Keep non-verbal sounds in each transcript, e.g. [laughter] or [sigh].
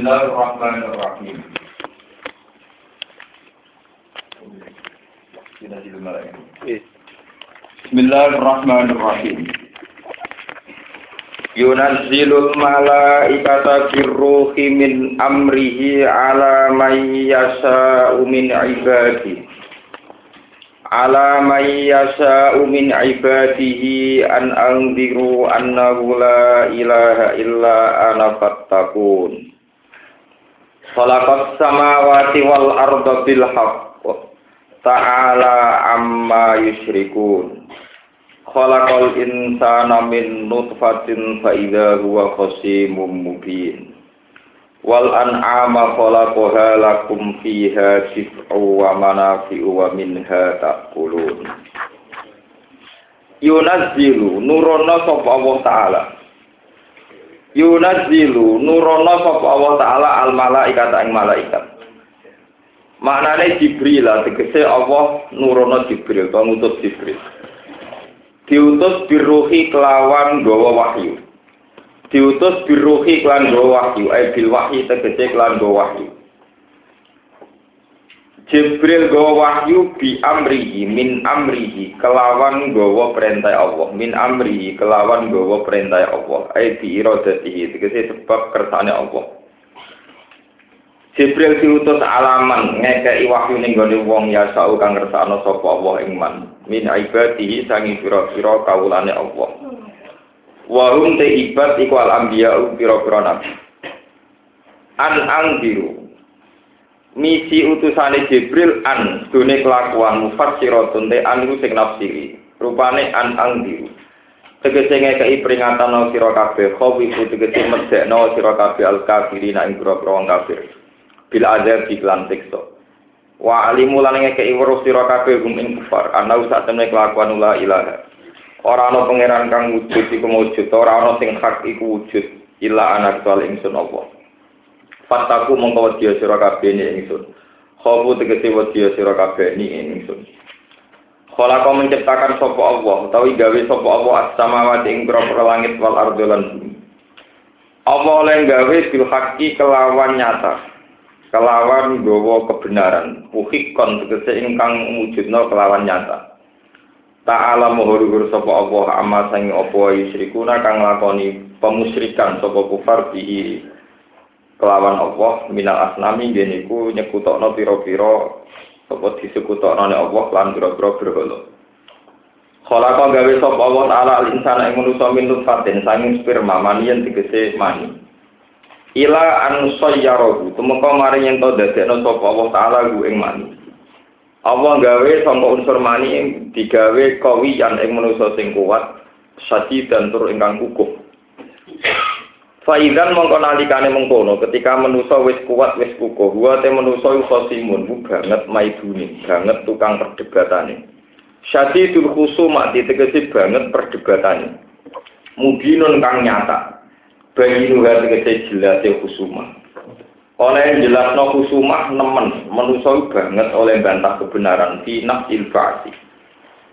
Bismillahirrahmanirrahim. Bismillahirrahmanirrahim. Yunazzilul malaikata birruhi min amrihi ala man yasha'u min ibadihi ala man yasha'u min ibadihi an anziru annahu la ilaha illa ana fattaqun Khalaqas samawati wal arda bil haqq. Ta'ala amma yusyrikun khalaqal insana min nutfatin fa idza huwa khasimun mubin. Wal an'ama khalaqaha lakum fiha shif'u wa manafi'u wa minha ta'kulun. Yunazzilu nurono sapa Allah taala yunazzilu nurono sapa Allah taala al malaikat ing malaikat. Maknane Jibril tegese Allah nurono Jibril pengutus Jibril. Diutus biruhi kelawan gawa wahyu. Diutus biruhi kelawan gawa wahyu eh bil wahyi tegese kelawan gawa wahyu Jibril gawa wahyu bi amrihi min amrihi kelawan gawa perintah Allah. Min amrihi kelawan gawa perintah Allah. Eh bi iradatihi tegese sebab kersane Allah. Jibril diutus alaman ngekei wahyu ning gone wong ya sau kang ngersakno sapa Allah ing man. Min ibadihi sangi pira-pira kawulane Allah. Wa hum te ibad iku al anbiya pira-pira nabi. An angdiru misi utusane Jibril an dune kelakuan mufassiratun te anu sing nafsiri rupane an angdiru tegese ngekei peringatan no sira kabeh khawi tegese medekno sira kabeh al kafirin ing pira-pira wong kafir. Bil adab iklan siksa. Wa alimu lan ngekei weruh sira kabeh gum ing kufar ana usah temne kelakuan la ilaha. Ora ana pangeran kang wujud iku wujud ora ana sing hak iku wujud illa anak soal ingsun Allah fataku mongko wedi sira kabeh ni ingsun. Khofu tegese wedi sira kabeh ni ingsun. Khalaqa menciptakan sapa Allah utawi gawe sapa Allah as-samawati ing pira langit wal ardo lan bumi. Allah oleh gawe bil kelawan nyata kelawan gawa kebenaran. Uhikon tegese ingkang wujudna kelawan nyata. Ta'ala muhur sapa Allah amma sangi apa yusrikuna kang lakoni pemusyrikan sapa kufar bihi kelawan Allah minal asnami ngene iku nyekutokno pira-pira sapa disekutokno Allah lan pira-pira berhala. Khalaqa gawe sapa Allah taala al insana ing manusa min nutfatin sanging sperma maniyen tegese mani. Ila an sayyarahu tumeka maring yen to dadekno sapa Allah taala ku ing mani. Allah gawe sangka unsur mani digawe kawiyan ing manusa sing kuat sadi dan tur ingkang kukuh Faidan mongko nalikane mengkono ketika manusa wis kuat wis kukuh wa te manusa khosimun bu banget maiduni banget tukang perdebatane. Syadidul khusumat ditegesi banget perdebatane. Mubinun kang nyata bagi nuha tegese jelas khusumah oleh jelas no khusumah nemen manusa banget oleh bantah kebenaran fi nafsil fa'si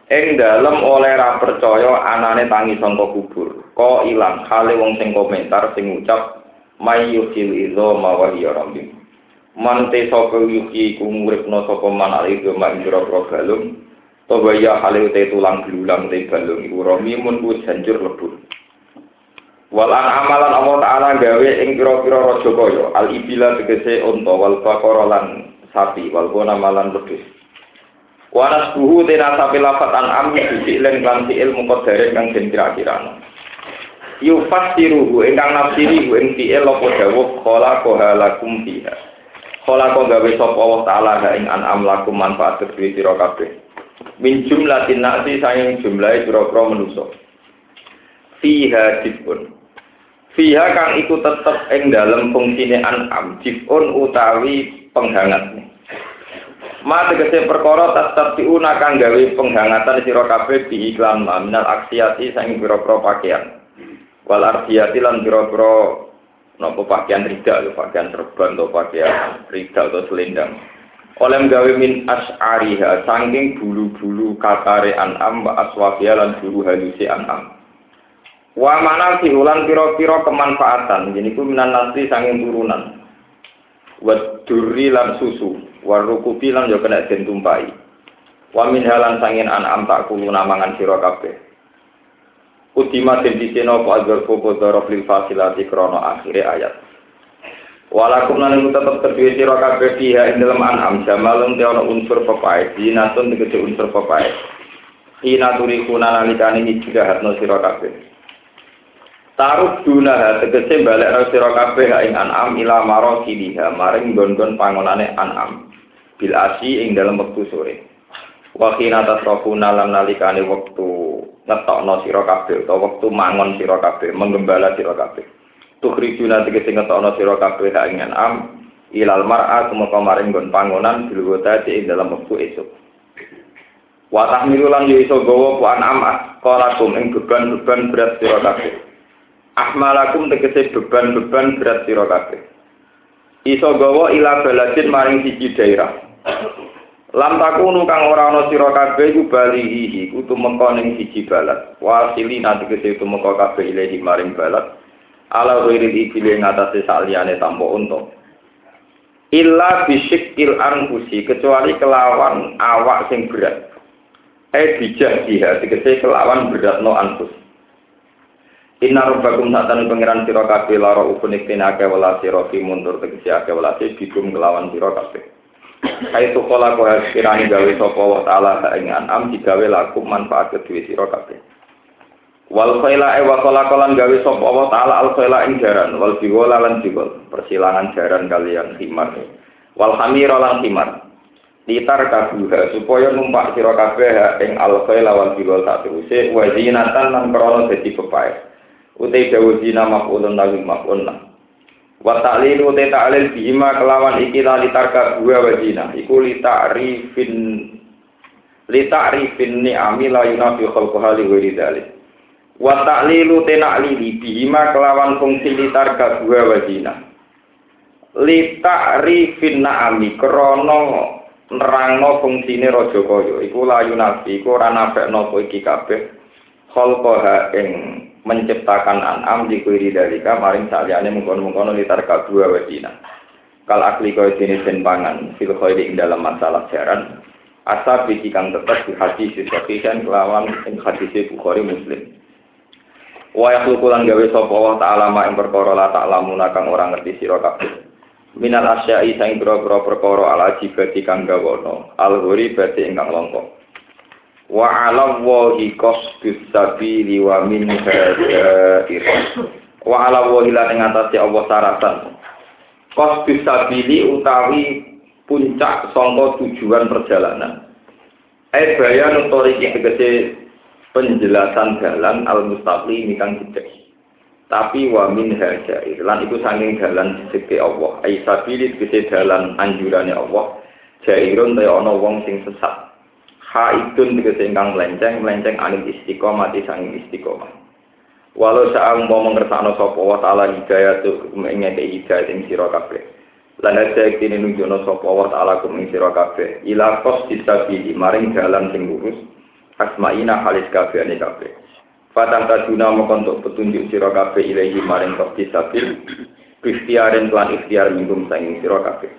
ing dalem oleh ra percaya anane tangi sangka kubur ko ilang hale wong sing komentar sing ngucap may yuhil idza mawahi rabbi. Mante sapa yuki ku nguripno sapa man alido mak jero balung Toba ya hale te tulang belulang te balung iku romi mun ku janjur lebur. Wal amalan Allah Ta'ala gawe ing pira-pira raja kaya al ibila tegese unta wal baqara lan sapi wal gona malan wedhus. Wa nasbuhu tena sapi lafat an am sisi len lan fi'il muqaddar kang den kira-kirano Yufasiruhu ingkang nafsiri ing fi'il apa dawuh khala lakum fiha. Khala gawe sapa Allah Ta'ala ing an'am lakum manfaat kedue sira kabeh. Min jumlatin nasi sayang jumlahe pira-pira manusa. Fiha jifun. Fiha kang iku tetep ing dalem fungsine an'am jifun utawi penghangat Ma tegese perkara tetep diuna kang gawe penghangatan sira kabeh iklan minal aksiati saing pira-pira pakaian wal ardiyati lan pira-pira napa pakaian rida pakaian serban atau pakaian rida atau selendang. Oleh gawe min as'ariha saking bulu-bulu kakare an'am wa aswafia lan bulu halusi an'am. Wa mana ulan piro-piro kemanfaatan jadi ku minan nanti saking turunan. Waduri lan susu warukubi lan yo kena den tumpai wa min halan sangin an'am tak kulo namangan sira kabeh Utima den diseno apa agar fobo dorob lil fasilati krono akhire ayat. Walakum lan tetep kedue sira kabeh fiha ing dalem an'am. Jamalun te ana unsur pepae. Dinatun tegese unsur pepae. Hina turi kuna nalikane hijrahatno sira kabeh. Taruk dunaha tegese balik ra sira kabeh ing an'am ila marosiliha maring gon-gon pangonane an'am. Bil asi ing dalam wektu sore. Wa khina tasrafuna lan nalikane wektu ngetokno sira kabeh utawa wektu mangon sira kabeh, menggembala sira kabeh. Tukhrijuna tegese ngetokno sira kabeh ing an'am ilal mar'a tumeka maring gon pangonan bil ing dalam wektu esuk. Wa tahmilu lan yo iso gawa ku an'am qalakum ing beban-beban berat sira kabeh. ahmalakum tegese beban-beban berat sira kabeh iso gawa ila baladin maring siji daerah lam takunu kang ora ana sira kabeh iku balihi iku tumeka ning siji balad wasili nanti tegese tumeka kabeh ilahi maring balad ala ghairi ibile ngatasé saliyane tanpa untung illa bisyikil anfusi kecuali kelawan awak sing berat. Eh bijah dia tegese kelawan berat no anfus. Inna rabbakum satane pangeran sira kabeh lara ukun iktin akeh wala sira fi mundur tegese akeh wala bikum kelawan sira kabeh. Kaitu kala kowe kirani gawe sapa wa taala ing anam digawe laku manfaat kedue sira kabeh. Wal khaila e wa kala kalan gawe sapa wa taala al khaila ing jaran wal biwala lan biwal persilangan jaran kalian himar. Wal hamira lan himar. Litar kabuha supaya numpak sira kabeh ing al khaila wal biwal tak teruse wa zinatan lan krana dadi pepae utai dawu zina maf'ulun lahu maf'ulun wa ta'lil utai ta'lil bihima kelawan iki lali tarka dua wa zina iku li ta'rifin li ta'rifin ni'ami la yunafi khalquha li ghairi dzalik wa ta'lilu tena'lili bihima kelawan fungsi li tarka dua wa zina li ta'rifin na'ami krana nerangno fungsine raja kaya. Iku la yunafi iku ora nafekno iki kabeh. Khalqaha ing menciptakan an'am di kuiri dalika maring saliyane mengkono-mengkono litar kadua wedina kal akli kau jenis dan pangan fil ing dalam masalah jaran asal biji kang tetap di hadis sahihan kelawan ing hadis Bukhari Muslim. Wa yakhluqu lan gawe sapa wa ta'ala ma ing perkara la ta'lamuna kang ora ngerti sira kabeh. Minal asya'i sang boro-boro perkara ala jibati kang gawono al ghuribati ingkang longkok wa ala wahi qasdus sabili wa min hadair wa ala wahi lan ing atase Allah syaratan qasdus sabili utawi puncak sangka tujuan perjalanan. Ai bayan utoriki tegese penjelasan jalan al mustaqim kang cecek tapi wa min hadair lan iku saking jalan sisi Allah. Ai sabili tegese jalan anjurane Allah. Jairun ta ana wong sing sesat haidun tegese ingkang melenceng melenceng anil istiqomah di sanging istiqomah. Walau saat mau mengersakno sapa wa taala hidayah tu ngeke hidayah ing sira kabeh. Lan ada kini nunjukno sapa wa taala kum ing sira kabeh. Ila qos disabili maring jalan sing lurus asmaina halis kabeh. Ane kabeh Fatang tajuna untuk petunjuk sira kabeh ilahi maring qos disabil ikhtiarin lan ikhtiar minum sanging sira kabeh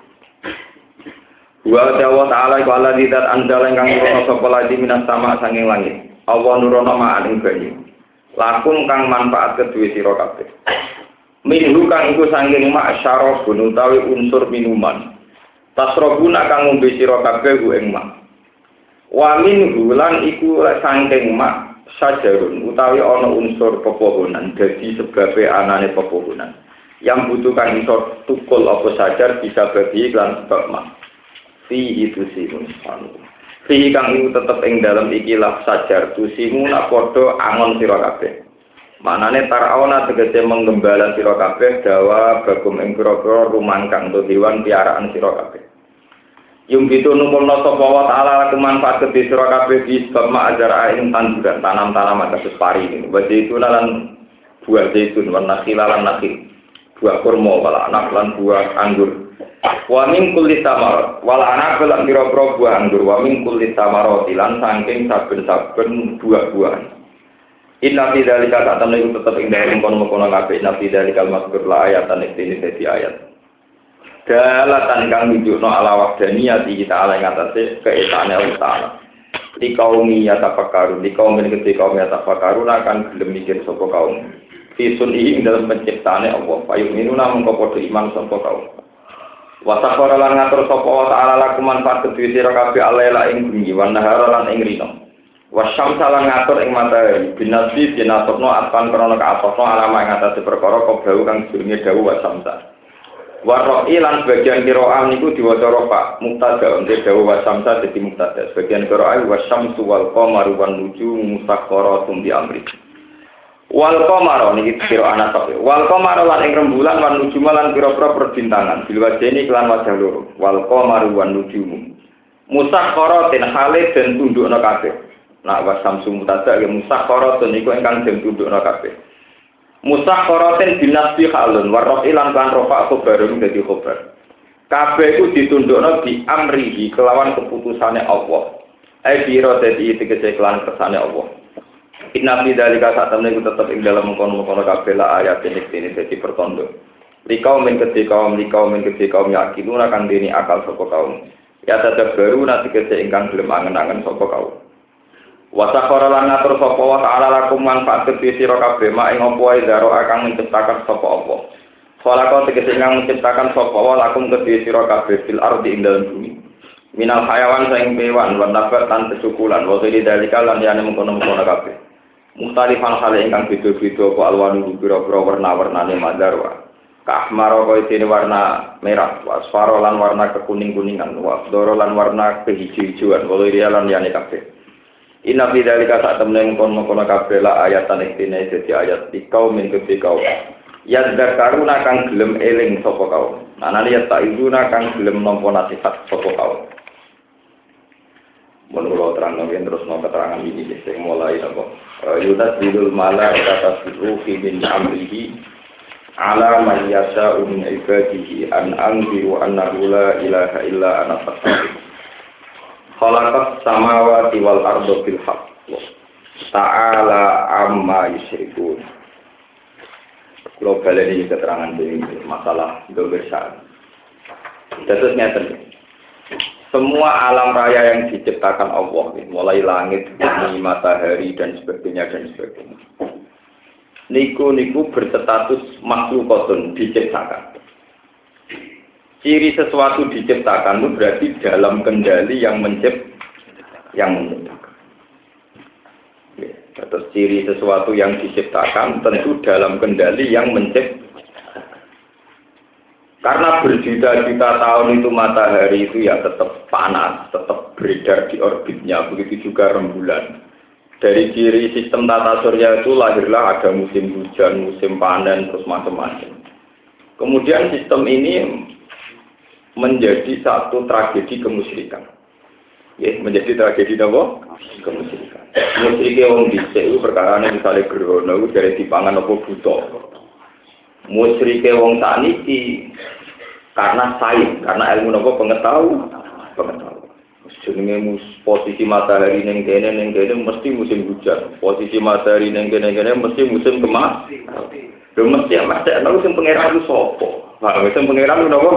Wa Allah ta'ala iku ala didat andal ingkang nurono sapa lagi minas sama sanging langit. Allah nurono ma'an ing banyu. Lakum kang manfaat kedue sira kabeh. Minhu kang iku sanging mak syarabun utawi unsur minuman. Tasrobuna kang ngombe sira kabeh ku ing mak. Wa minhu lan iku sanging mak sajarun utawi ana unsur pepohonan dadi sebabe anane pepohonan. Yang butuhkan iso tukul apa sajar bisa bagi iklan sebab mak fihi tusimun fihi kang iku tetep ing dalem ikilah sajar tusimu nak padha angon sira kabeh manane taraona tegese menggembala sira kabeh dawa bagum ing pira-pira rumangkang to hewan piaraan sira kabeh Yung gitu numpulno sapa wa ta'ala kemanfaat kedhi sira kabeh di sebab ma'ajar ing tanduran tanam-tanaman kasus pari ini. Wa zaitun lan buah zaitun wa nakhil lan nakhil. Buah kurma wala anak lan buah anggur. Wa min kulli tamar wal anak lan pira-pira buah anggur wa min kulli tamar lan saking saben-saben buah-buahan. Inna fi dzalika tak temen iku tetep ing dalem kono-kono kabeh. Inna fi dzalika mazkur la ayatan iki dadi ayat. dalatan kang nunjukno ala wahdaniyati kita ala ing atase keesane Allah di kaum ya tafakkaru di kaum ini ketika kaum ya tafakkaru akan gelem mikir sapa kaum. Fisun ing dalam penciptane Allah. Payu minuna mengko padha iman sapa kaum wa sakhara lan ngatur sapa wa ta'ala lakum manfaat kedue sira kabeh alaila ing bengi wa nahara lan ing rino wa syamsa lan ngatur ing matahari binasi binasokno atpan krana kaatokno alama ing atase perkara kobau kang jenenge dawu wa syamsa Warro'i lan sebagian kiro'ah niku diwaca rofa muktada untuk dawa wasamsa jadi muktada sebagian kiro'ah wasamsu wal qamaru wan nujumu musakharatun bi amri wal qamaru niki kiro'ah nasab wal qamaru lan ing rembulan wan nujumu lan pira-pira perbintangan bil wajeni kelan wajah loro. Wal qamaru wan nujumu musakharatin hale den tundukna kabeh. Nah wasamsu muktada ya musakharatin niku ingkang den tundukna kabeh. Musa korotin dinasti halun warrof ilan kan rofa khobarun jadi khobar. Kabeh itu ditundukno di amrihi kelawan keputusannya Allah. Eh biro jadi tegese kelawan kersane Allah. Inna fi dalika saat temen iku tetep ing dalam mengkono-mengkono kabeh la ayat ini ini jadi pertondo. Likau min ketika kaum likau min ketika kaum yakiluna kang dini akal sapa kaum. Ya tetep baru nanti kece ingkang gelem angen-angen sapa kaum. Wasakhara lan ngatur sapa wa ta'ala lakum manfaat kedhi sira kabeh mak ing apa wae daro akan menciptakan sapa apa. Khalaqa tegese ingkang menciptakan sapa wa lakum kedhi sira kabeh fil ardi ing dalem bumi. Minal hayawan saing kewan wa nabat lan tesukulan wa dari dalika lan yane mengkono-mengkono kabeh. Mukhtalifan hal ingkang beda-beda apa alwanu pira-pira warna-warnane madarwa. Kahmaro kaya dene warna merah, wasfaro lan warna kekuning-kuningan, wasdoro lan warna kehijau-hijauan, walau lan yane kabeh. Inna fi dzalika sak temne kono kono kabeh la ayatan iktine dadi ayat di kaum min kaum. Ya zakaruna kang gelem eling sapa kaum. Ana liya tak kang gelem nampa nasihat sapa kaum. Kula terang nggih terus no keterangan ini sing mulai apa. Yunus bidul mala kata sirru fi min amrihi ala man yasha'u min ibadihi an anziru annahu la ilaha illa ana fastaghfir khalaqas samawati wal ardo bil haqq. Ta'ala amma yusyrikun. Kalau kalian ini keterangan dari masalah dobesan terus ngeten semua alam raya yang diciptakan Allah mulai langit bumi matahari dan sebagainya dan sebagainya niku niku berstatus makhlukotun diciptakan Ciri sesuatu diciptakan itu berarti dalam kendali yang mencipt, yang menciptakan. Ya, terus ciri sesuatu yang diciptakan tentu dalam kendali yang mencipt. Karena berjuta-juta tahun itu matahari itu ya tetap panas, tetap beredar di orbitnya, begitu juga rembulan. Dari ciri sistem tata surya itu lahirlah ada musim hujan, musim panen, terus macam-macam. Kemudian sistem ini menjadi satu tragedi kemusyrikan. Ya, menjadi tragedi apa? Kemusyrikan. Musyrike wong dhisik iku perkara misalnya grono iku dari dipangan apa buta. Musyrike wong saniki karena sains, karena ilmu nopo pengetahuan, pengetahuan. Jenenge posisi matahari ning kene ning kene mesti musim hujan. Posisi matahari ning kene kene mesti musim kemas. Lho mesti mesti ana sing pangeran ku sapa? Lah sing pangeran ku napa?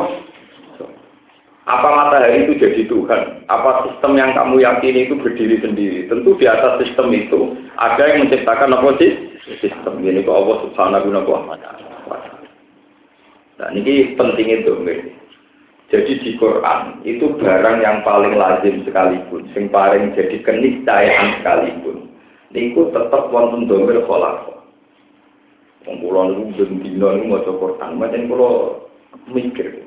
Apa matahari itu jadi Tuhan? Apa sistem yang kamu yakini itu berdiri sendiri? Tentu di atas sistem itu ada yang menciptakan apa sih? Sistem ini kok Allah Subhanahu wa taala. Nah, ini penting itu, Jadi di Quran itu barang yang paling lazim sekalipun, yang paling jadi keniscayaan sekalipun. Niku tetap wonten domir kholako. Wong kula niku ben dina niku Quran, mikir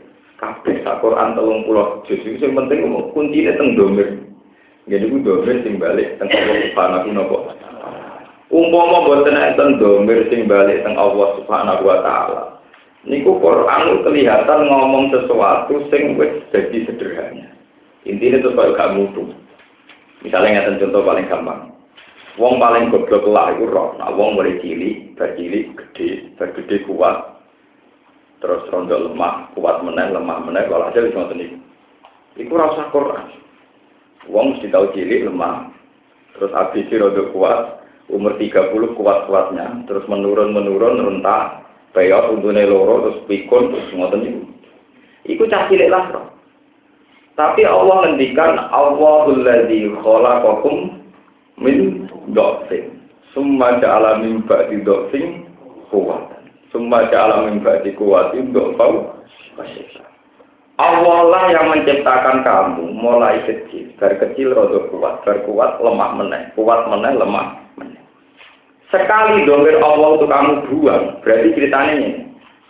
kabeh sak Quran 30 juz iki sing penting kuncine teng domir. Jadi ku domir sing balik teng Allah Subhanahu wa taala. Umpama boten enten domir sing balik teng Allah Subhanahu wa taala. Niku Quran kelihatan ngomong sesuatu sing wis jadi sederhana. Intinya itu kalau gak mutu. Misalnya ngeten contoh paling gampang. Wong paling goblok lah iku roh. Nah, wong mulai cilik, bercilik, gede, bergede kuat, terus rondo lemah, kuat meneng, lemah meneng, kalau hasil bisa niku. Iku rasa Quran. Wong mesti tahu cilik lemah, terus habis rondo kuat, umur 30 kuat-kuatnya, terus menurun-menurun rentak, bayar untune loro, terus pikun, terus ngoten niku. Iku cah cilik lah. Tapi Allah ngendikan Allahul ladzi khalaqakum min dhafin. Summa ja'ala min ba'di dhafin kuwatan. Summa ja'ala min ba'di kuwatin dhafau Allah lah yang menciptakan kamu mulai kecil. Dari kecil rada kuat, dari kuat lemah meneh, kuat meneh lemah meneh. Sekali donger Allah untuk kamu buang, berarti ceritanya ini.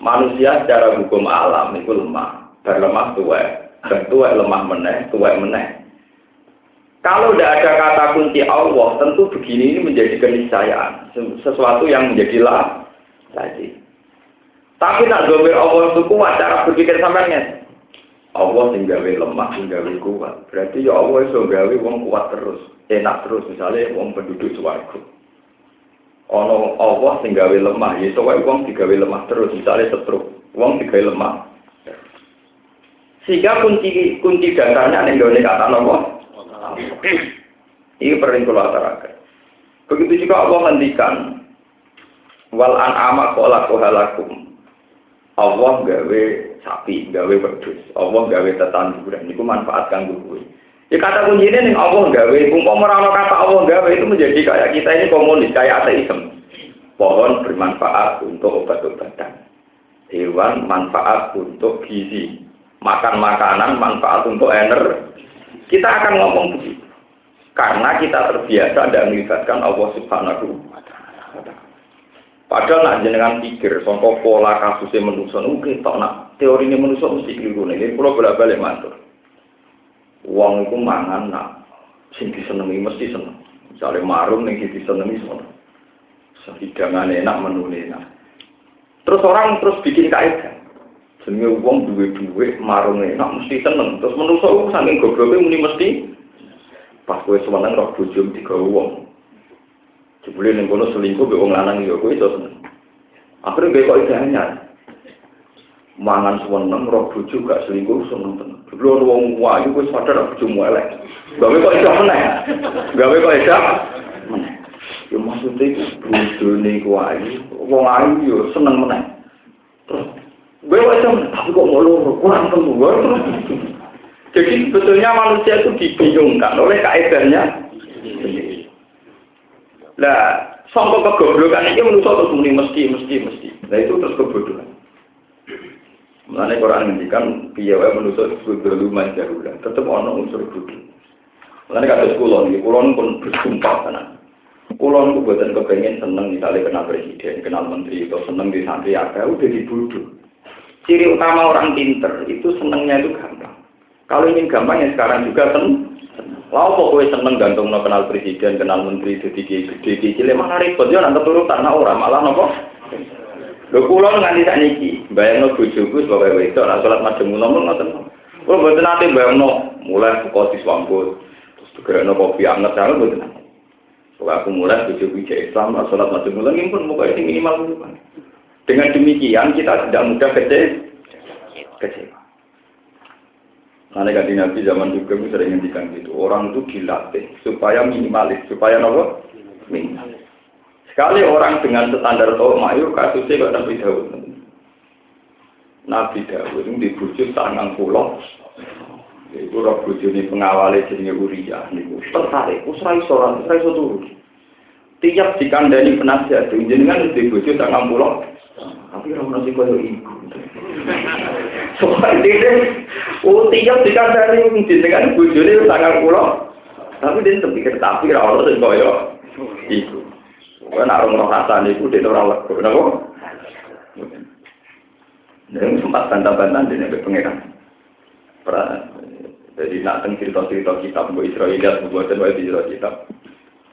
Manusia secara hukum alam itu lemah, berlemah tua, bertua lemah meneh, tua meneh. Kalau tidak ada kata kunci Allah, tentu begini ini menjadi keniscayaan, sesuatu yang menjadi lah lagi. Tapi nak dober Allah itu kuat cara berpikir sampainya. Allah tinggawe lemah, tinggawe kuat. Berarti ya Allah iso gawe wong kuat terus, enak terus misalnya wong penduduk swarga. Ono Allah tinggawe lemah, ya iso wae wong digawe lemah terus, misalnya setruk, wong digawe lemah. Sehingga kunci kunci dasarnya ning gone kata Allah. Ini perlu kula. Begitu juga Allah ngendikan wal an'ama qala kohalakum. Allah gawe sapi, gawe wedhus, Allah gawe tetanduran, itu manfaat kanggo kowe. Ya kata kuncinya nih Allah gawe, umpama ora kata Allah gawe itu menjadi kayak kita ini komunis, kayak ateisme. Pohon bermanfaat untuk obat-obatan. Hewan manfaat untuk gizi. Makan makanan manfaat untuk energi. Kita akan ngomong begitu. Karena kita terbiasa dan melibatkan Allah Subhanahu wa taala. Padahal nak jenengan pikir, sangka pola kasusnya manusia, oke, tak nak teori ini manusia mesti keliru nih. Jadi kalau bolak balik matur, uang itu mangan nak, sing disenengi mesti seneng. Misalnya marung nih disenengi seneng. Hidangan enak, menu enak. Terus orang terus bikin kaitan. Jenenge uang duwe-duwe marung enak mesti seneng. Terus manusia itu saking gobloknya muni mesti pas kowe semeneng roh bojo tiga uang. Jebule ning kono selingkuh be wong lanang ya kowe iso seneng. Akhire kowe kok idahnya. Mangan seneng roh bojo gak selingkuh seneng tenan. Jebule wong wayu wis sadar bojomu elek. Gawe kok iso meneh. Gawe kok iso meneh. Ya maksudnya itu bojone ku ayu, wong ayu yo seneng meneh. Terus gue iso tapi kok mau loro kurang temu. Jadi sebetulnya manusia itu dibingungkan oleh kaedahnya Nah, sampai kegoblokan ini menurut terus muni mesti, mesti, mesti. Nah itu terus kebodohan. Mengenai Quran ngendikan piye wae disebut dulu manjarula, tetep ana unsur bodoh. Mengenai kata kulon, ini kulon pun bersumpah tenan. Kulon ku buatan kepengen seneng misalnya kenal presiden, kenal menteri, atau seneng di santri ada, udah dibodoh. Ciri utama orang pinter itu senengnya itu gampang. Kalau ingin gampang ya sekarang juga seneng. Lalu kok kowe seneng gantung no kenal presiden, kenal menteri, jadi gede, gede, cilik mana ribet ya nanti turun tanah orang malah nopo. Lho kula nganti sak niki, bayangno bojoku sebagai wedok ora salat madhep ngono ngoten. Kula mboten nate bayangno mulai buka diswambut, terus digerakno kopi anget sampe mboten nate. Pokoknya aku mulai bojoku cek Islam, ora salat madhep ngono pun ini minimal. Dengan demikian kita tidak mudah kecewa. Kecewa. Karena ganti Nabi zaman juga sering ngendikan gitu. Orang itu dilatih supaya minimalis, supaya nopo minimalis. Sekali orang dengan standar tol mayu kasusnya kok Nabi Dawud. Nabi Dawud itu dibujuk tangan pulau. Ibu roh ini pengawalnya jadi Uriah. Niku tertarik. Usrai seorang, usrai satu. Tiap dikandani penasihat, jenengan dibujuk tangan pulau. Tapi orang nasi kaya iku. Soalnya dia, oh tiap dikandani jenengan bujune sangat pulau. Tapi dia terpikir tapi orang nasi kaya iku. Nak orang rasa iku dia orang lego. Kenapa? Dan sempat bantah-bantahan dia sampai pengeran. Jadi nak teng cerita-cerita kitab, buat Israel, buat buat cerita kitab.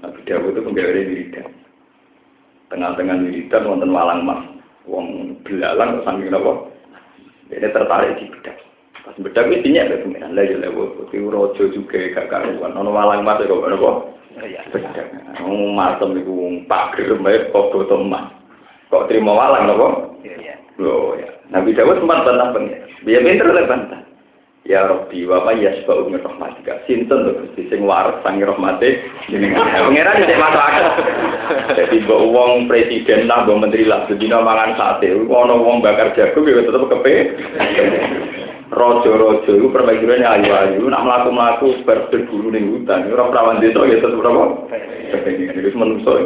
Nabi Dawud itu penggawe wiridan. Tengah-tengah wiridan wonten walang mas. Wong belalang sambil kenapa? Ini tertarik di bedak. Pas bedak ini dinyak ke pengiran. Lah ya lewat. Tapi rojo juga gak karuan. Nono walang mas kok kenapa? Bedak. Wong matem iku wong pager mbek kok teman. Kok terima walang napa? Iya. Loh ya. Nabi Dawud sempat bantah pengiran. Dia pinter oleh bantah. Ya Rabbi, wa ma yasba'u min rahmatika. Sinten to Gusti sing waras sangi rahmate jenengan. [laughs] Pangeran iki masuk akal. [laughs] Dadi mbok wong presiden lah, mbok menteri lah, sedina mangan sate. Ono wong bakar jagung [laughs] ya tetep kepe. Rojo-rojo itu permaisurinya ayu-ayu, nak melaku-melaku berburu di hutan. Orang perawan desa ya tetap berapa? Itu menusuk.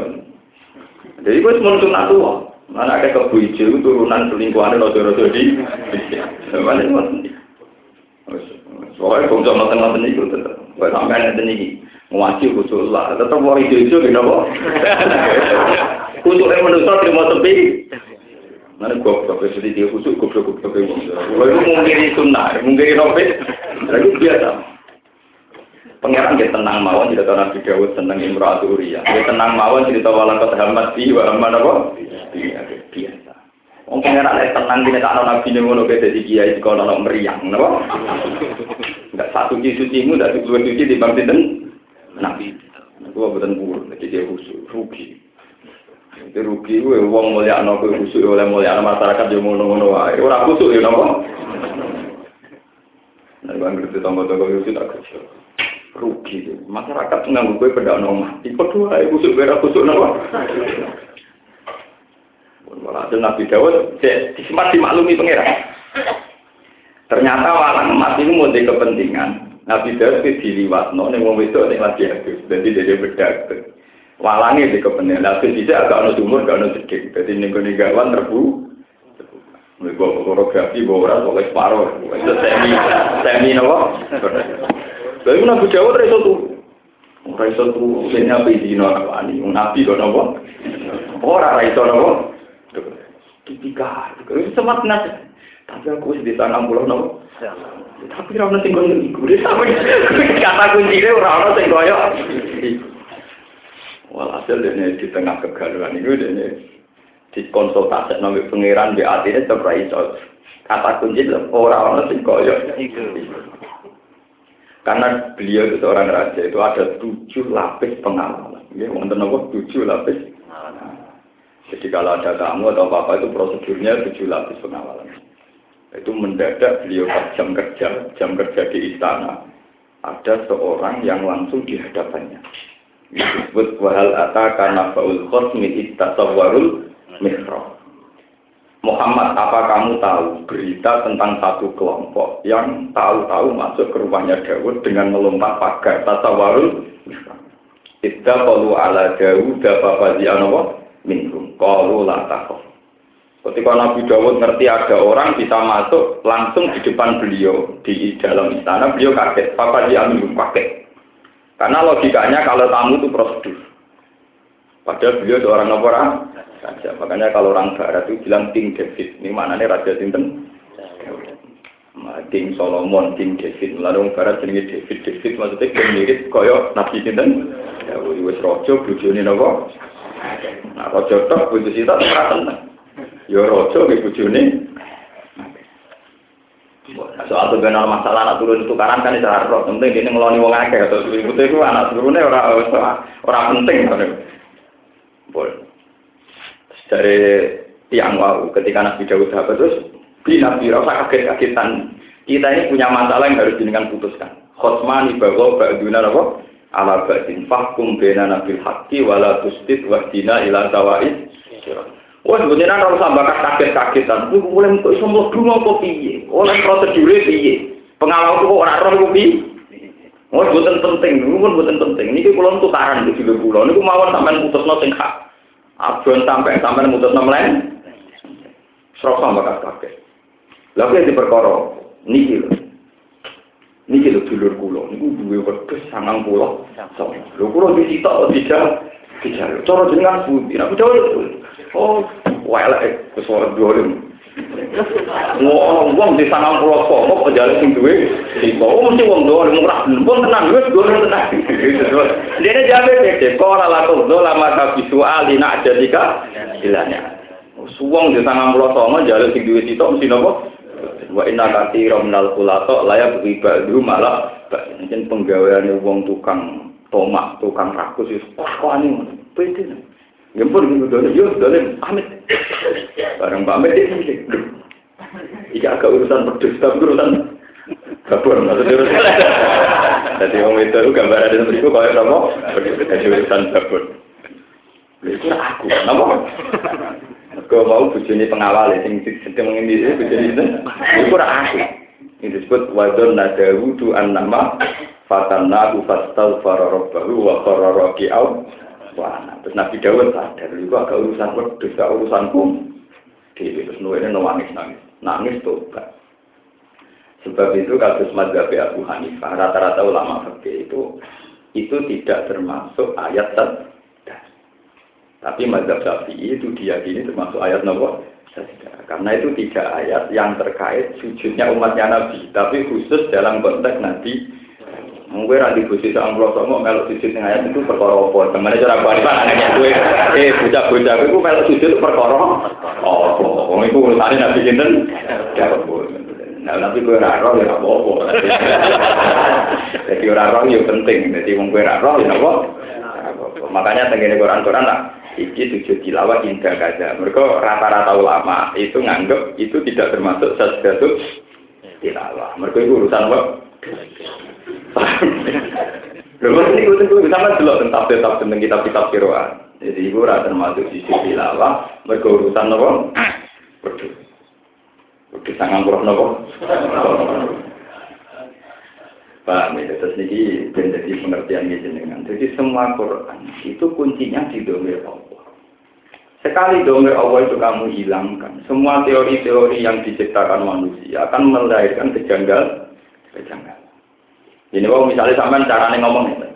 Jadi itu menusuk tua. Mana ada kebu hijau turunan selingkuhan rojo-rojo di. Mana itu? Soalnya bangsa ngoten-ngoten itu tetap. Buat sampai nanti ini ngaji khusus lah. Tetap mau hijau-hijau gitu kok. [laughs] Khusus yang menusuk terima tepi. Mana gua gua jadi dia khusus gua gua gua. Kalau itu mungkin sunnah, mungkin nopo. Lagi biasa. Pangeran dia tenang mawon tahu Nabi tenang Imratu Uriya. Dia tenang mawon cerita walang kota Hamad di wa aman apa? Iya biasa. Wong pangeran lek tenang dene tak ana nabi ngono ke dadi kiai kok ana meriang, napa? Enggak satu suci sucimu, enggak dua suci di bang sinten? Nabi. Gua boten pur, jadi dia khusus, rugi. Itu rugi gue, uang mulia gue kusuk oleh mulia masyarakat yang ngono-ngono wae. Ora kusuk ya nopo. Nah, bang ngerti tonggo-tonggo itu tak kecil. Rugi, masyarakat nganggu gue pada nomah. Iku dua, ibu kusuk berak kusuk nopo. Walhasil Nabi Dawud disempat dimaklumi pangeran. Ternyata walang emas ini mau kepentingan. Nabi Dawud itu diliwatno, nih mau itu nih lagi habis. Jadi dia bedak walangi di kepentingan. Lalu tidak agak ada sumur, agak ada sedikit. Jadi nego negawan terbu. Mereka fotografi bawa orang oleh separuh. Itu semi, semi nopo. Lalu nabi Jawa terus tuh. Raiso tuh, ini apa ini apa ini? Nabi kok nopo? Orang raiso nopo. Tipikal. Itu semat nasi. Tapi aku di sana pulau nopo. Tapi tinggal di gue. Kata kuncinya orang-orang tinggal ya. Walhasil ini di tengah kegaduhan itu ini dikonsultasi nabi pangeran di ini coba iso kata kunci orang-orang sing koyo. Karena beliau itu seorang raja itu ada tujuh lapis pengalaman. Ya, wonten apa tujuh lapis. Jadi kalau ada tamu atau apa itu prosedurnya tujuh lapis pengawalan. Itu mendadak beliau pas jam kerja, jam kerja di istana. Ada seorang yang langsung di hadapannya disebut wahal ata karena faul khosmi istasawwarul mihrab. Muhammad, apa kamu tahu berita tentang satu kelompok yang tahu-tahu masuk ke rumahnya Dawud dengan melompat pagar tasawarul Idza qalu ala Dawud fafazi anawa minhum qalu la takhaf. Ketika Nabi Dawud ngerti ada orang bisa masuk langsung di depan beliau di dalam istana, beliau kaget. Fafazi minhum kaget. Karena logikanya kalau tamu itu prosedur. Padahal beliau seorang orang saja. Makanya kalau orang barat itu bilang King David. Ini maknanya Raja Sinten? King Solomon, King David. Lalu orang barat jenis David. David maksudnya yang mirip koyok Nabi Sinten. Ya, wis rojo, bujuni nopo. Nah, rojo tok, bujuk kita, tenang. Ya rojo, bujuni. Soal tuh benar masalah anak turun tukaran kan itu harus penting ini ngeloni wong akeh atau ibu itu anak turunnya orang orang penting kan. Boleh. Dari tiang wau ketika Nabi Dawud sahabat terus bi Nabi rasa kaget-kagetan. Kita ini punya masalah yang harus dengan putuskan. Khotmani bahwa ba'duna apa? Ala ba'din fahkum bena nabil haqqi wala tustid wahdina ila sawa'id. Wah, sebetulnya kalau sampai kaget-kagetan, itu mulai untuk semua dulu apa piye? Oleh prosedurnya piye? Pengalaman kok orang roh piye? Oh, bukan penting, itu pun bukan penting. Ini kalau untuk karan di juga pulau, ini mawon sampai putus no hak. Abuan sampai sampai putus no lain, serok sampai kaget. Lalu yang diperkara, niki loh. Niki loh dulur kulo, niku duwe wedhus sangang pulau. Lho kulo di situ tidak tidak. Cara jenengan budi, nek Oh, welek wis ora dolim. Wong wong di sana pulau kok pejalan sing duwe? Sing kok mesti wong dolim ora pun tenang. Wis dolim tenang. [laughs] Dene jabe bete ora laku? Dolam mata visual dina jadika? Ilanya. Suwong di sana pulau songo jalan sing duwe sitok mesti nopo? Wa inna katsira minal khulato layak ibadu malah jen penggaweane wong tukang tomak, tukang rakus wis ane pede. Ya pun gitu dolim, yo dolim, pamit. Barang pamit ini, Iya agak urusan pedes, tapi urusan kabur, maksudnya urusan. Jadi orang itu gambar ada yang berikut, kalau apa? Jadi urusan kabur. Itu aku, kenapa? Kau mau bujuni pengawal, [laughs] yang sedang ini, bujuni itu, itu aku. Ini disebut wadon nadawudu an nama fatannahu fastaghfara rabbahu wa kharra raki'au wa Terus Nabi Dawud sadar, itu agak urusan wedhus, gak urusanku. Dewi terus nuwene nangis nangis, nangis tobat. Sebab itu kasus mazhab Abu Hanifah, rata-rata ulama fikih itu itu tidak termasuk ayat terdas. Tapi mazhab Syafi'i itu diyakini termasuk ayat nomor karena itu tidak ayat yang terkait sujudnya umatnya Nabi, tapi khusus dalam konteks Nabi. Mungkin nanti khusus sama Allah sama kalau sujud yang ayat itu perkara apa? Ke mana cara buat apa? Anaknya gue, eh bocah-bocah itu kalau sujud itu perkara oh, oh, itu urusannya Nabi Jinten, ya Nah, tapi gue raro ya apa-apa. Jadi orang roh ya penting. Jadi mau gue raro ya apa? Makanya tenggine Quran-Quran lah iki sujud tilawah indah kaja. Mereka rata-rata ulama itu nganggep itu tidak termasuk sajdatul tilawah. Mereka itu urusan apa? Lho ini itu itu sama dulu tentang tetap tentang kitab-kitab kiroan. Jadi itu rata termasuk sujud tilawah. Mereka urusan apa? Waduh. Waduh sangat kurang apa? Paham ya, terus ini menjadi pengertian jenengan. Jadi semua Quran itu kuncinya di domir Allah. Sekali domir Allah itu kamu hilangkan, semua teori-teori yang diciptakan manusia akan melahirkan kejanggal, kejanggal. Ini kalau misalnya sampai cara ngomong itu,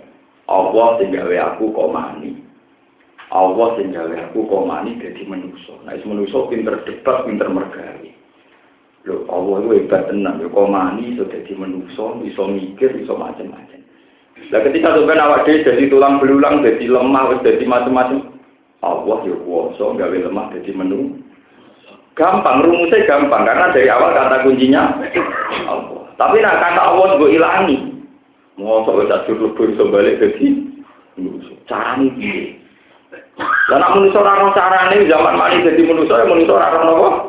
Allah sehingga aku komani. Allah sehingga aku komani jadi manusia. Nah, manusia pinter debat, pinter mergawi. Lho, Allah itu hebat tenang, ya komani iso dadi manusa, iso mikir, iso macam-macam. Lah ketika sampeyan awak dhewe jadi tulang belulang, jadi lemah, dadi macam-macam, Allah ya kuwasa gawe lemah dadi menu. Gampang, rumusnya gampang karena dari awal kata kuncinya Allah. Tapi nak kata Allah gue ilangi. Mau sok wis ajur lebur iso balik dadi carane piye? Lah nak manusa ora carane zaman mani dadi manusa ya manusa ora ono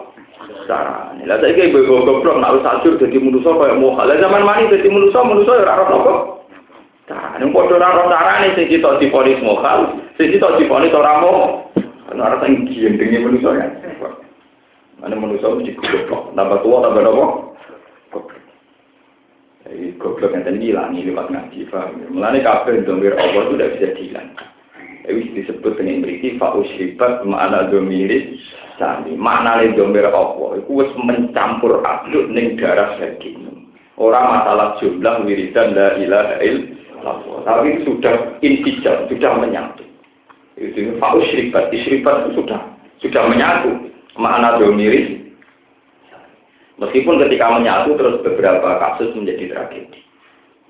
cara. Lah saiki ibu goblok nak wis ajur dadi manusa kaya moha. Zaman mani dadi manusa, manusa ya ora apa. Carane padha ora ono carane sing kita diponis mohal, sing kita diponis ora moh. Ana ora sing gendenge manusa ya. Mana manusa mesti goblok. Tambah tua tambah apa? Goblok. Jadi goblok yang tadi hilang ini lewat ngaji, paham? Mulanya kabel domir Allah itu tidak bisa dihilang. Itu disebut dengan beriki fa'usribat ma'ana domiris sani. Makna le domir Allah itu wis mencampur aduk ning darah daging. Orang masalah jumlah wiridan la ilaha illallah. Tapi sudah intijal, sudah menyatu. Itu fa'usribat, isribat itu sudah sudah menyatu. Makna domiris Meskipun ketika menyatu terus beberapa kasus menjadi tragedi.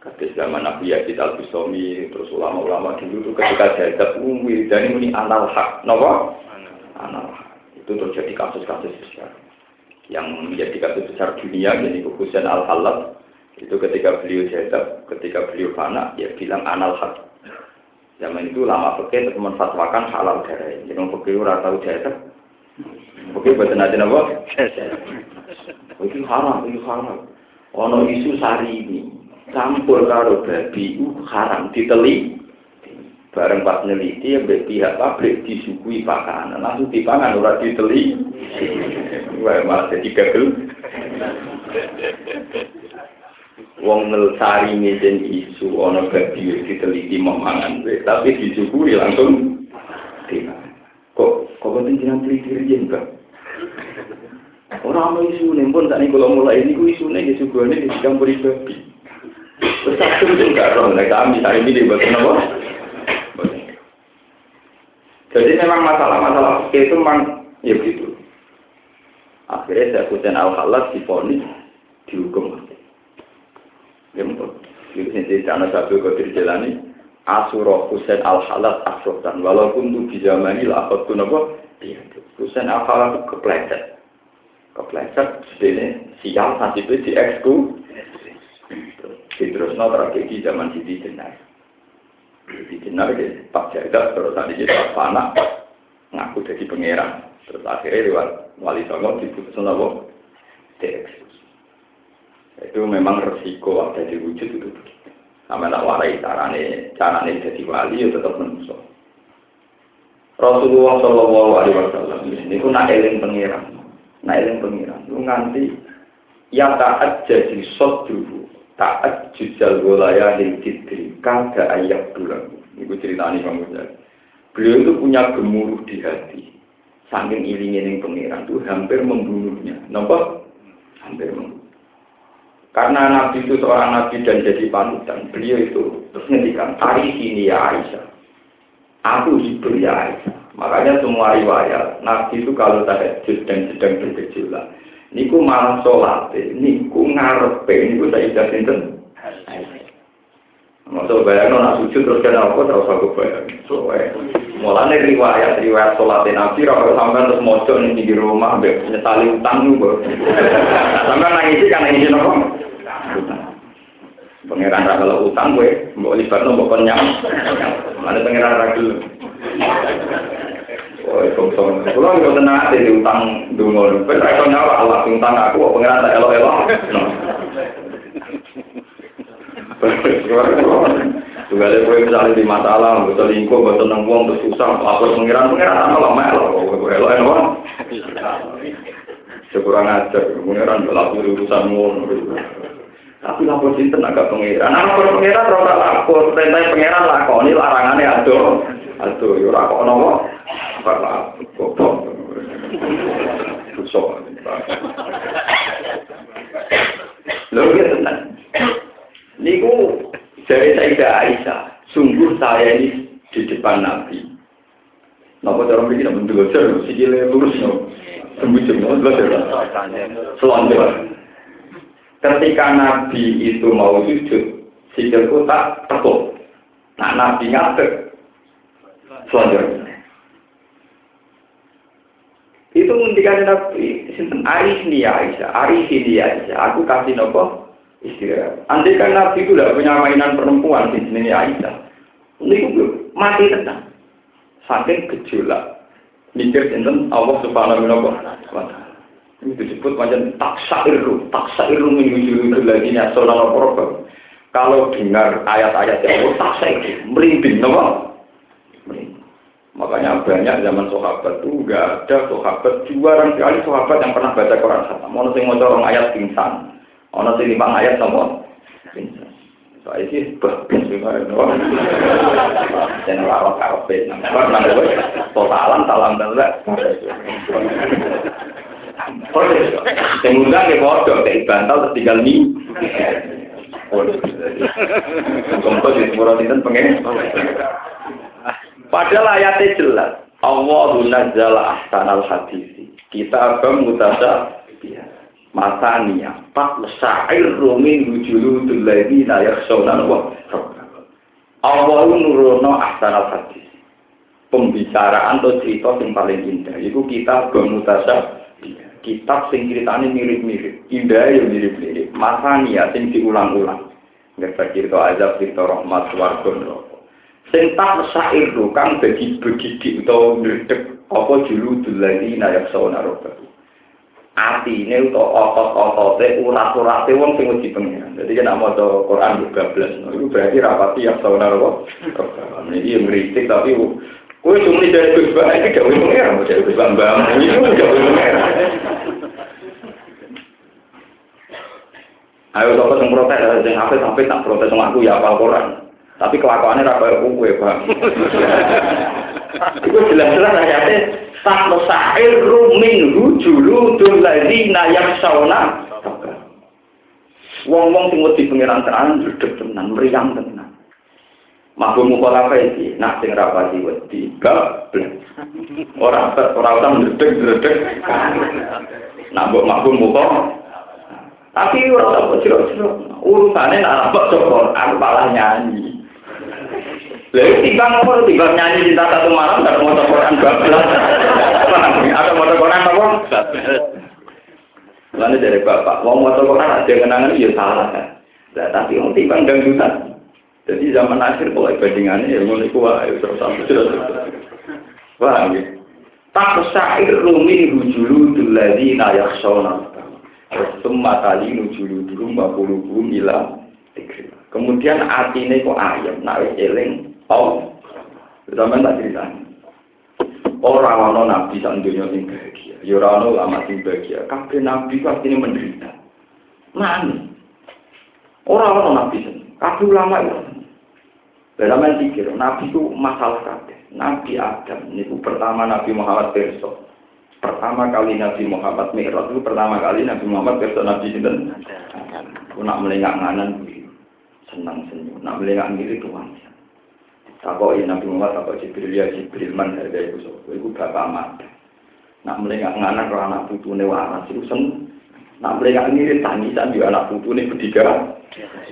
Kasus zaman Nabi Yazid al Bustami, terus ulama-ulama dulu itu ketika jadab umwi dan ini anal hak, nopo? Anal hak. Itu terjadi kasus-kasus besar. Yang menjadi kasus besar dunia, jadi Husain al Halab, itu ketika beliau jadab, ketika beliau fana, ya bilang anal hak. Zaman itu lama fakir untuk menfatwakan halal darah. Jadi fakir ora tahu jadab. Fakir buat nanti nopo? Itu haram, itu haram. Ono isu sari ini campur karo babi itu haram diteli. Bareng pas neliti ya pihak pabrik disukui pakanan langsung dipangan ora diteli. Wah malah jadi gagal. Wong nelsari ngeten isu ono babi diteliti memangan tapi disukui langsung. Kok kok penting jangan teliti riyen, Pak? Orang mau isu nih pun tadi kalau mulai ini gue isu nih isu gue nih dicampuri babi. Satu itu enggak roh, nah kami hari ini dibuat apa? Jadi memang masalah-masalah itu memang ya gitu. Akhirnya saya kucing al halat difonis dihukum mati. Ya betul. Itu sendiri karena satu kau jalani Asuro Husain al halat asrotan walaupun tuh di zaman ini lah tuh nopo Husain al halat kepleset kepleset sini sial nanti itu di eksku terus no tragedi zaman Siti Jenar Siti Jenar ya Pak Jagat terus tadi jadi panak ngaku jadi pangeran. Terus akhirnya lewat wali songo diputus nopo dieksekusi itu memang resiko ada di wujud itu sama tak warai carane carane jadi wali ya tetap menusuk Rasulullah Shallallahu Alaihi Wasallam ini pun nak eling pangeran. Nah eling pengiran lu nganti ya taat jadi sodru taat golaya di tidri kada ayat bulan. Itu ceritanya Imam Ghazali beliau itu punya gemuruh di hati. Saking ilingin yang pengiran itu hampir membunuhnya. Nampak hampir membunuh. Karena Nabi itu seorang Nabi dan jadi panutan, beliau itu terus ngendikan, hari ini ya Aisyah, aku hibur ya Aisyah. Makanya semua riwayat, Nabi itu kalau tahajud dan sedang bergejolak, niku malah sholat, niku ngarepe, niku saya sinten. Masuk bayang nak sujud terus kena apa terus aku bayang. Mulane riwayat riwayat sholat Nabi kalau sampai terus mojok nih di rumah, nyetali utang nih Sampai nangis kan nangis nopo. Pangeran ra kalau utang gue, mbok libatno mbok kenyang. Mana pangeran ra gelem. Oh, kosong. Kalau nggak tenang di utang dungo, ra iso nyawa Allah utang aku, pangeran tak elok-elok. Tunggal kowe misalnya di masalah, betul lingkup, betul nengwong, terus susah, lapor pengiran, pengiran apa lama elok, elok elok. Sekurang ajar, pengiran lapor urusan ngono. Tapi lapor sinten agak pengiran. Lapor pengiran ora lapor, perintah pengiran lakoni larangannya aduh. Aduh, yo ora kok nopo. Ora goblok. Susah. Lho ya tenan. Niku dari Sayyidah Aisyah, sungguh saya ini di depan Nabi. Napa cara mriki nek bentuk lurus, sikile lurus. Sembujung, lurus ya. Selanjutnya. Ketika Nabi itu mau sujud, sikilku tak tekuk. Nah, Nabi ngadeg. Selanjutnya. Itu ngendikan Nabi, Aris nih ya Aisyah, Aris ya Aisyah, aku kasih nopo istirahat. Andai kan Nabi itu tidak punya mainan perempuan di sini Aisyah, ini mati tenang. Saking gejolak, mikir sinten Allah Subhanahu wa taala. Ini disebut macam taksairu, taksairu menuju lagi nasional program. Kalau dengar ayat-ayat yang taksairu, merinding, nama? Makanya banyak zaman sahabat itu nggak ada sahabat jarang sekali sahabat yang pernah baca Quran sama. Mau sing mau orang ayat pingsan, mau sing lima ayat sama pingsan. Saya sih bagus sih, dan rawat karpet, nah, totalan salam dan yang undang ya bodoh, kayak bantal terus tinggal nih. Kompos di semua orang pengen. Padahal ayatnya jelas. Allah nazzala ahsanal hadisi. Kita akan mutasa masania. Pak sa'ir rumin wujuludul ladina yakhshawna wa Allah nurono ahsanal hadis. Pembicaraan atau cerita yang paling indah. Itu kita bermutasa kitab sing ceritane mirip-mirip, indah ya mirip-mirip, masania sing diulang-ulang. Nggak cerita azab, cerita rahmat, warga. Sing syair kang bagi begidik atau ndredeg apa julu dulani nayak sawana roba. Atine utawa otot-otote urat-urate wong sing wedi pengen. Jadi kan maca Quran juga belas. Itu berarti rapati yang sawana roba. Ini ngeritik tapi Kue cuma dari Gus Bang, ini jauh pengeran, dari Gus Bang Bang, ini jauh pengeran. Ayo sopo yang protes, yang apa sampai tak protes sama aku ya apal Quran. Tapi kelakuannya rapi aku ya bang. Itu jelas-jelas ayatnya tak sahir rumin hujulu duladi nayak sauna. Wong-wong sing wedi pengiran tenan duduk tenan meriang tenan. Mahfum mukhalafa iki, nak sing rapati wedi, gablek. Ora ora usah ndredeg-ndredeg. Nak mbok mahfum mukhalafa tapi ora apa ciro-ciro. Urusane nak apa coba aku malah nyanyi. Lalu timbang apa timbang nyanyi cinta satu malam dan mau Quran bablas. Ada mau Quran apa? Lalu dari bapak, mau mau Quran ada kenangan ya salah kan. Nah, tapi yang timbang dangdutan. Jadi zaman akhir mulai bandingannya ya mulai kuat ya terus sampai terus. Paham ya? Tak syair rumin hujulu dulladina yakhshawna. Semua tali nujulu dulu mbakulu ila Kemudian ini kok ayam, nak eling, oh, zaman tak cerita. Orang orang nabi sak dunia sing bahagia, ya orang ulama sing bahagia. Kabeh nabi pasti ini menderita. Mana? Orang-orang nabi seneng. Kabeh ulama itu. Dalam pikir, nabi itu masalah kabeh. Nabi Adam, ini pertama Nabi Muhammad besok. Pertama kali Nabi Muhammad Mi'raj itu pertama kali Nabi Muhammad besok Nabi Sinten. Aku nak melengak nganan senang senyum. Nak melengak ngiri Tuhan. Takoi Nabi Muhammad takoi Jibril ya Jibril man harga ibu sopo. Iku bapak mati. Nak melengak nganan kalau anak putu ne waras itu seneng. Nak melengak ngiri tangisan juga anak putu ne bertiga.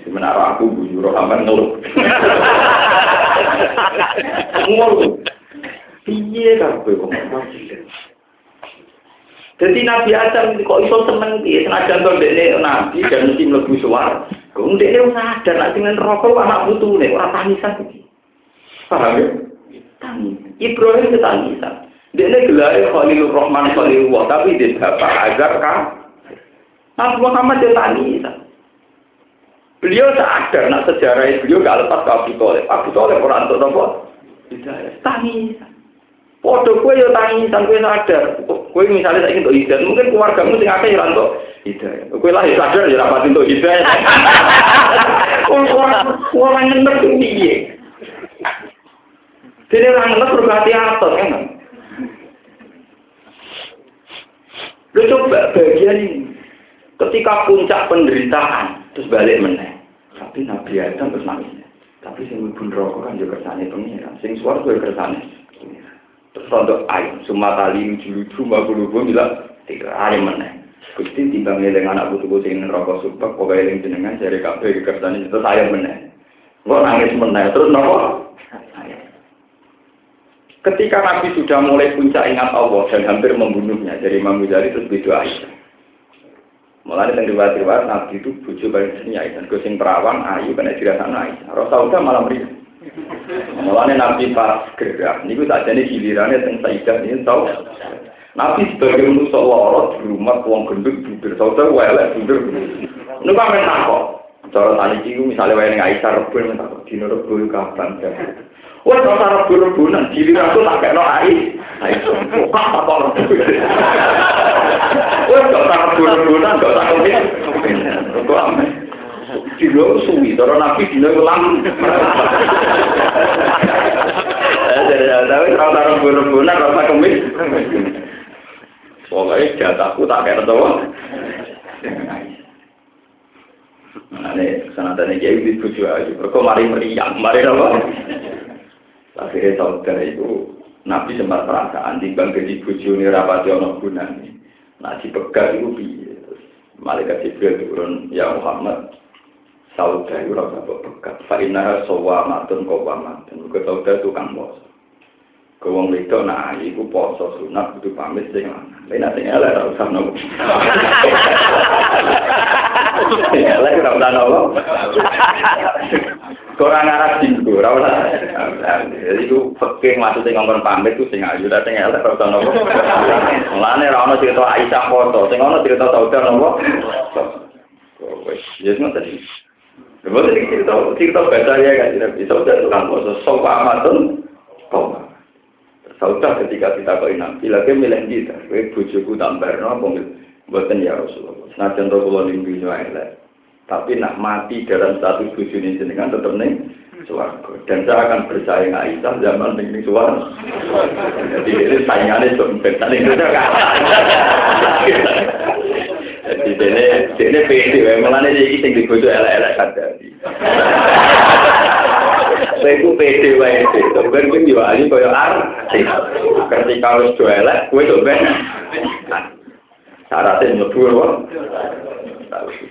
Menara aku bujur Rahman ngeluh. [laughs] Ngeluh. Piye kabeh kok Jadi Nabi Adam kok iso seneng piye senajan to dekne nabi dan mesti mlebu suar. Kok dekne sadar nek sing neraka anak putune ora tangisan. Paham ya? Tangis. Ibrahim itu tangisan. Dekne gelare Khalilur Rahman Khalilullah tapi dia bapak agar kan. Nabi Muhammad itu tangisan. Beliau sadar nak sejarah beliau gak lepas ke Abu Thalib. Abu Thalib orang untuk nopo? Tangisan. Podo kue yo tangisan kue sadar. Kue misalnya saya ingin hidayah, mungkin keluargamu sing akeh ya untuk hidayah. Kue lah sadar ya rapat untuk hidayah. Orang orang ngenek tuh piye? Jadi orang ngenek berhati atas kan? Lu coba bagian ini. Ketika puncak penderitaan, terus balik meneh. Tapi Nabi Adam terus nangis. Tapi sing ibu rokok kan juga kersane pengiran. Sing suara juga kersane Terus untuk air, semua tali lucu-lucu, mbak bulu bilang, tiga hari mana. Gusti timbang ngeling anak butuh sing rokok supek, kok eling jenengan cari kafe ke kertas itu saya mana. Gue nangis mana, terus nopo. Ketika Nabi sudah mulai puncak ingat Allah dan hampir membunuhnya, dari Imam Ghazali terus beda Aisyah. Mulai dari riwayat-riwayat Nabi itu bujuk paling seni Aisyah, sing perawan ayu kena dirasa Aisyah. Rasulullah malah meriah. Mulane Nabi pas gerak, niku tak jadi gilirannya tentang Sayyidah ini tahu. Nabi sebagai manusia lorot di rumah uang gendut budur, tahu welek budur. Niku kan main kok. Cara tani ciku misalnya ning Aisyah rebun tak kok dino rebun kapan Wah, kalau cara rebun-rebunan, giliran tuh tak kayak no Aisyah, kok apa kok rebun? Wah, kalau cara rebun-rebunan, gak tak kok Kok Dino suwi, cara nabi dino ulang. Tapi kalau taruh rembunan rasa kemis. Pokoknya jatahku tak kira tau. Nah, ini sanatanya kiai di buju aja. Mereka mari meriang, mari apa? Akhirnya saudara itu Nabi sempat perasaan di bangga di buju ini rapati ono gunanya. Nah, dipegang itu biar. Malaikat Jibril turun, ya Muhammad, sauda itu rasa bekat. Fa'inah sowa matun kowa matun. Ke sauda tukang poso. Ke wong itu nah iku poso sunat kudu pamit sing lanang. Lain sing elek ora usah nopo. [laughs] Sing elek ora usah nopo. Kurang arah jinggo, ora usah. Jadi iku fikih maksudnya ngomong pamit ku sing ayu, sing elek ora nopo. Mulane ora cerita Aisyah foto, sing ono cerita sauda nopo. Wes, ya ngoten iki. Kemudian ini cerita, cerita baca ya kan, tidak bisa udah tukang poso, sopa amatun, koma. Saudah ketika kita kau nabi, lagi milih kita, kue bujuku tambah, no, buatan ya Rasulullah. Nah, contoh kalau linggu elek, tapi nak mati dalam status bujuk ini jenengan tetap nih suaraku. Dan saya akan bersaing Aisyah zaman ini suara. Jadi ini saingannya dompet, tadi itu kan. Jadi dene dene pede wae mulane iki sing dibojo elek-elek kadari. Saya ku pede wae itu. Ben kuwi yo ali koyo artis. Ketika wis do elek, kuwi do ben. Syaratnya nyebur wae.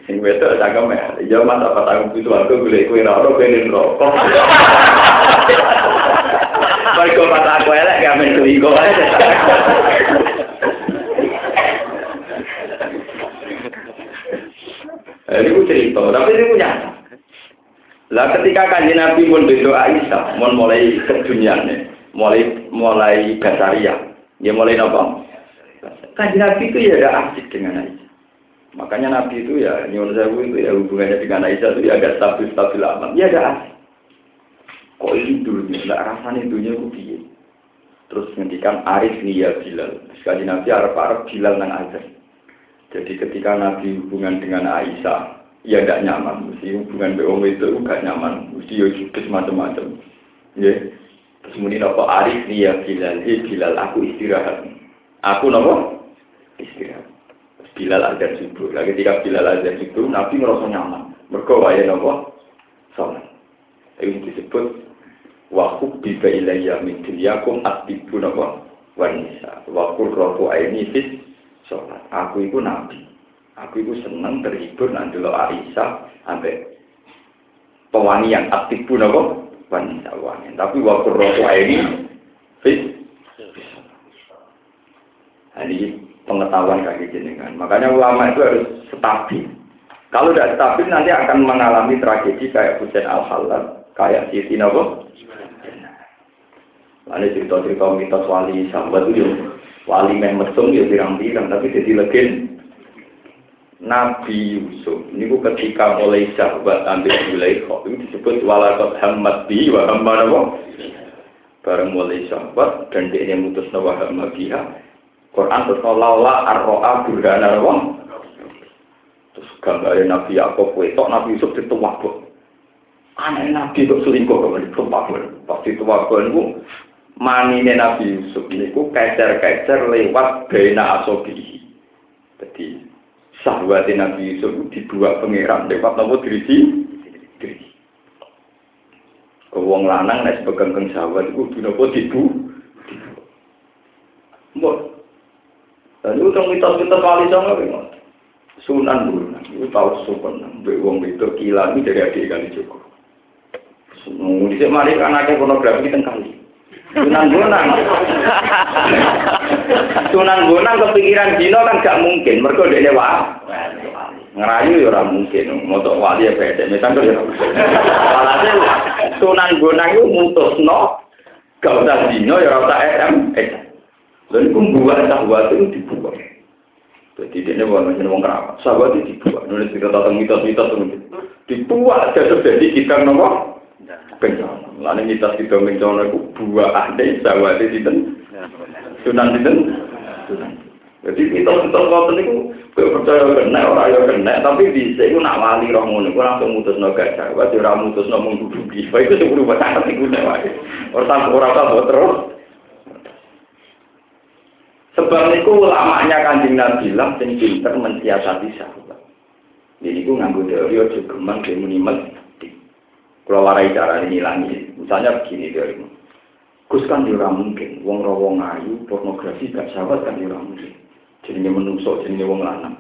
Sing wedok cangkem ya mas apa tanggung itu aku golek kuwi ora ora ben rokok. Mergo pas aku elek gak men kok. Eh, ini cerita, tapi ini punya. Lah ketika kanji Nabi pun berdoa Aisyah, mau mulai keduniannya, mulai mulai basaria, dia mulai nopo. Kanji Nabi itu ya ada asik dengan Aisyah. Makanya Nabi itu ya nyuwun sewu itu ya hubungannya dengan Aisyah itu ya agak stabil stabil amat. Ya ada asik. Kok ini dulunya, nggak rasanya dunia itu Terus ngendikan Arif ya Bilal. Sekali Nabi Arab Arab Bilal nang azan. Jadi ketika Nabi hubungan dengan Aisyah, ya tidak nyaman. Mesti hubungan dengan itu gak nyaman. Mesti ya juga macam-macam. Ya. Terus kemudian apa Arif ya Bilal, eh Bilal aku istirahat. Aku nopo istirahat. Bilal azan subuh. Lagi ketika Bilal azan subuh, Nabi merasa nyaman. Mereka waya nopo salat. Ini disebut wa hubbi ilayya min dunyakum atibu nopo wanisa. Wa qurratu aini fis sholat. Aku itu nabi. Aku itu seneng terhibur nanti lo Aisyah sampai pewangian atibu nopo wanita wangian. Tapi wa qurratu aini fis ini pengetahuan kaki jenengan. Makanya ulama itu harus stabil. Kalau tidak stabil nanti akan mengalami tragedi kayak Husain al halal kayak Siti Nabo. Lalu cerita-cerita mitos wali sahabat itu wali yang mesum ya pirang-pirang tapi jadi legen. Nabi Yusuf ini ketika mulai sahabat ambil mulai kok itu disebut walakot hamad bi wa hamad bareng mulai sahabat dan dia yang mutus nawa hamad biha Quran terus laula arroa burhana wong. Terus gambarnya Nabi Yakub wetok Nabi Yusuf itu wabuk. Aneh Nabi kok selingkuh kok di tempat Pasti itu wabuk itu manine Nabi Yusuf ini ku kecer-kecer lewat bena asobi. Jadi sahabat Nabi Yusuf dibuat pangeran lewat nopo dirisi dirisi. Wong lanang nek sebagai sahabat itu dinopo dibu. Mbok dan itu yang mitos-mitos kali sama memang. Sunan Bunan, itu tahu sunan. Wong itu gila ini dari adik kali cukup. Sunan, di mari anaknya pornografi kita kali. Sunan Bonang. Sunan Bonang kepikiran Dino kan gak mungkin. Mereka dia wah. Ngerayu ya orang mungkin. Motok wali ya beda. Misalnya ya. Walhasil Sunan Bonang itu mutus no. Gak usah Dino ya rasa SM. Dan itu sahabat itu dibuat. Jadi dia bukan macam orang kerabat. Sahabat itu dibuat. Nulis kita tentang mitos-mitos itu. Dibuat aja terjadi kita nomor bencana. Lalu mitos kita bencana itu buah ada sahabat itu sunan itu. Jadi mitos-mitos kau itu gue percaya kena orang yang kena, tapi bisa itu nak wali roh ngono, gue langsung mutus no gajah, gue orang mutus no mengduduki, itu sebelum bertanya itu nih, orang orang tahu terus. Sebab itu ulamanya kanjeng Nabi lah yang pinter mensiasati sahabat. Jadi itu nganggo teori ojo gemang dia menimet. Kalau warai cara ini lagi, misalnya begini teori. Gus kan tidak mungkin, wong rawong ayu, pornografi gak sahabat kan tidak mungkin. Jadinya menusuk, jadinya wong lanang.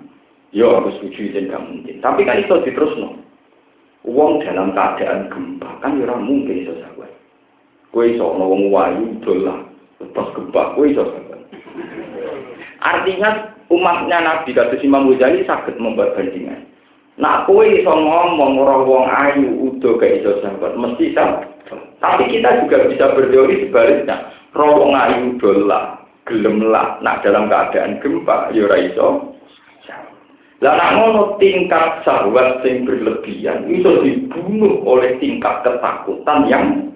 Yo aku setuju jadi gak mungkin. Tapi kan itu terus no. Wong dalam keadaan gempa kan tidak mungkin iso sahabat. Kue iso wong wayu dolah, lepas gempa, kue iso sahabat. Artinya umatnya Nabi kata Imam Ghazali sakit membuat bandingan. Nak kue iso ngomong orang wong ayu udah ke iso sahabat mesti sama. Tapi kita juga bisa berteori sebaliknya. Rawong ayu dolah, gelem lah, nak dalam keadaan gempa, ya iso. Lah nak ngono tingkat sahabat sing berlebihan itu dibunuh oleh tingkat ketakutan yang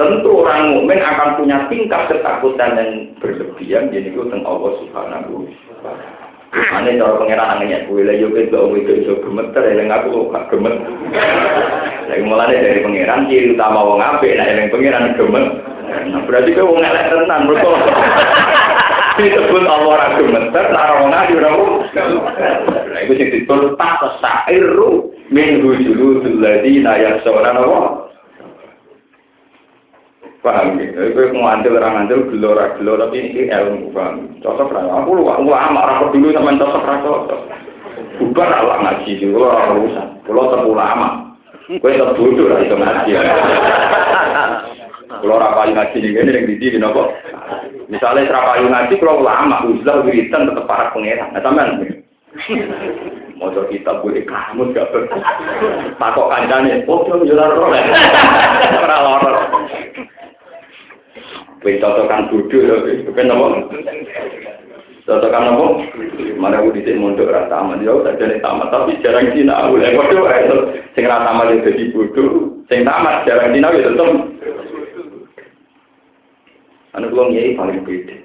Tentu orang mukmin akan punya tingkat ketakutan yang berlebihan jadi itu tentang Allah Subhanahu wa. Ane cara pangeran anaknya gue lah yo itu om itu iso gemeter yang aku gak gemet. Lagi mulai dari pangeran ciri utama wong ape nah yang pangeran gemet. Nah berarti kowe wong elek tenan mergo disebut Allah ora gemeter lara wong adi ora Nah iku sing ditul tak sairu min hujulul ladina yasawna Allah Paham ya? Kowe mau andel orang andel gelo ora gelo tapi ini ilmu paham. Cocok ra. Aku lu aku amak ora dulu sama cocok ra cocok. Bubar ala ngaji dulu ora urusan. Kulo tetep ulama. Kowe tetep bodoh ra iso ngaji. Kulo ora payu ngaji ning kene ning ndi napa? Misalnya serapayu ngaji kulo ulama, uzlah wiritan tetep para pangeran. Nah sampean Motor kita boleh kamu gak ber. Takok kancane, oh yo yo. Ora ora. Wis cocokan bodho lho, bukan apa? Cocokan apa? Mana aku dhisik mondok ra tamat, yo tak jane tamat, tapi jarang sinau. Lha padha wae sing ra tamat yo dadi bodho, sing tamat jarang sinau yo tetep. Anu kula ngiyai paling beda.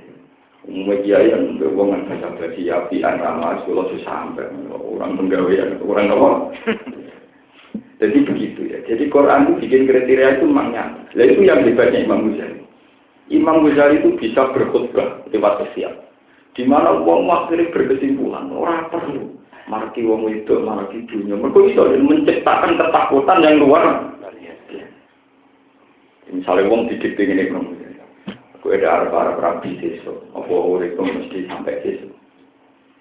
Media yang berhubungan baca bagi api ramah, kalau sampai orang penggawean, orang apa? Jadi begitu ya. Jadi Quran itu bikin kriteria itu memangnya. Nah itu yang hebatnya Imam Ghazali. Imam Ghazali itu bisa berkhutbah lewat sosial. Di mana uang akhirnya berkesimpulan, orang perlu marki wong itu marki dunia. Mereka bisa menciptakan ketakutan yang luar. Misalnya wong didikte ini. Aku ada arah-arah rabi desa, apa urip mesti sampai desa.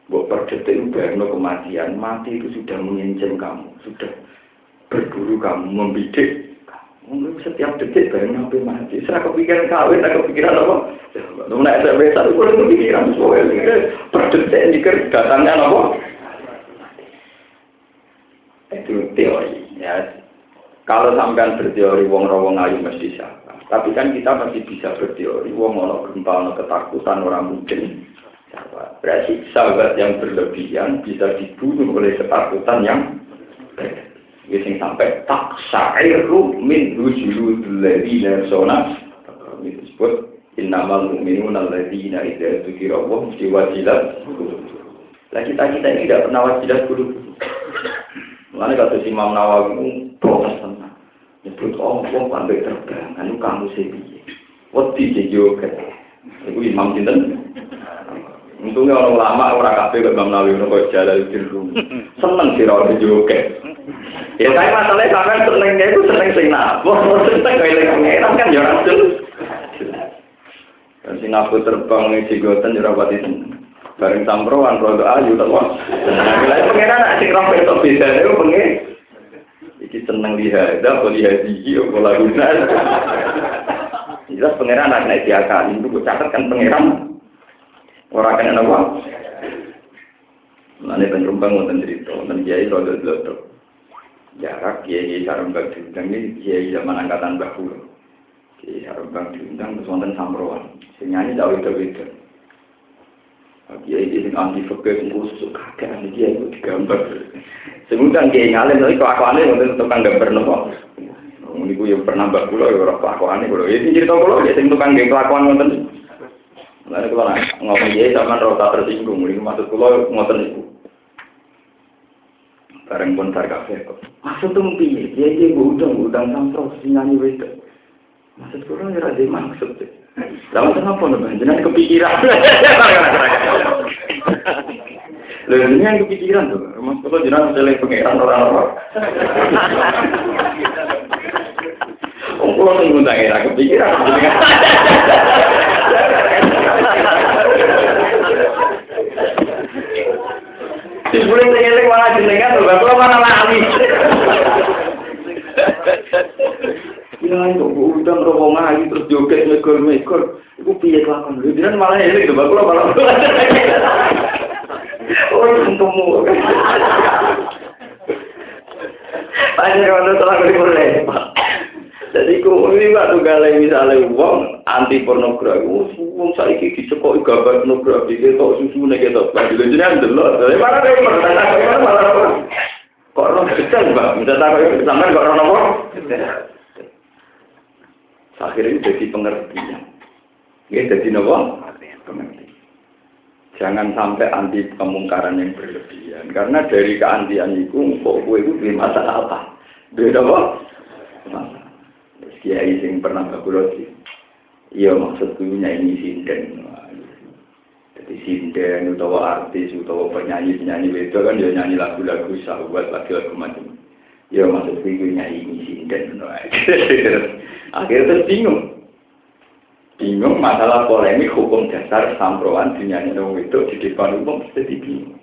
Buat per detik kematian, mati itu sudah mengincin kamu, sudah berburu kamu, membidik Mungkin setiap detik bareng sampai mati. Saya kepikiran kawin, saya kepikiran apa? Nah, saya biasa itu kurang kepikiran semua. Per detik ini datangnya apa? Itu teori. Ya. Kalau sampean berteori wong rawong ayu mesti siapa. Tapi kan kita masih bisa berteori wong ono gempa ketakutan orang mungkin siapa. Berarti sahabat yang berlebihan bisa dibunuh oleh ketakutan yang Ya sing sampai tak syairu min wujudul ladina sona itu disebut innamal mu'minuna alladzina idza dzukira Allah mesti wajilat Lah kita kita ini tidak pernah wajilat dulu. Mana kata si Imam Nawawi protes tenang. Nyebut oh wong pandai terbang, anu kamu piye. Wedi jejoket. Iku Imam sinten? Untungnya orang lama orang kafe ke Imam Nawawi kok jalan di rumah. Seneng sih rawat joget. Ya saya masalahnya sampai senengnya itu seneng sing nabo, [laughs] seneng lagi pengeran kan ya orang tuh. Dan si nabo terbang nih cigotan jerawat itu. Bareng samproan rodo ayu tak wah. Nilai pengeran nak sing rapi itu bisa itu pengen. Iki seneng lihat, boleh lihat gigi, boleh lagu Jelas pengeran nak naik diakali itu catat kan pengeran. Orang kena nama. Mana penumpang mau cerita, dan kiai rodo rodo jarak kiai sarembang diundang ini kiai zaman angkatan bahu kiai sarembang diundang terus wonten samroan. Sing jauh itu itu kiai ini anti fakir khusus kakek anti kiai itu digambar. Semudah kiai ngalim tapi kelakuannya untuk tukang gambar nopo? Ini gue yang pernah mbak pulau ya orang kelakuannya pulau ya cerita pulau ya sing tukang geng kelakuan wonten. Lalu kalau ngomong dia sama rota tersinggung, ini maksud pulau ngoten itu. Bareng pun bar kafe kok. Maksud tuh piye? Dia dia udang udang sampro nyanyi wedok. Maksud kurang ya ada maksud. Lalu kenapa nih? Jangan kepikiran. Lalu ini yang kepikiran tuh. Maksud lo jangan misalnya pengiran orang-orang. [laughs] Oh, kalau ngundang era kepikiran. Disebut ngeling malah jenengan tuh, kalau mana lali. Ya itu udah rombong ayu terus joget mekor mekor, itu piye kelakuan lu? Dia malah eling tuh, kalau malah. Oh, untungmu. Banyak orang telah boleh. Jadi kau ini tuh galai misalnya uang anti pornografi, uang saya ini dicekoi gambar pornografi, kita susu nih kita baju jadi yang delok. Jadi mana mana malah apa? Kok orang kecil mbak, minta tahu ya sampai kok orang apa? Akhirnya jadi pengertian. Ya jadi nopo pengertian. Jangan sampai anti kemungkaran yang berlebihan. Karena dari keantian itu, kok gue itu masalah apa? Beda apa? Kiai sing pernah bakulo sih. Iya maksudku nyanyi sinden. Jadi sinden utawa artis utawa penyanyi penyanyi itu kan dia nyanyi lagu-lagu sahabat lagi lagu macam. Iya maksudku itu nyanyi sinden. [laughs] Akhirnya terus bingung. Bingung masalah polemik hukum dasar samproan dinyanyi itu di depan umum jadi bingung.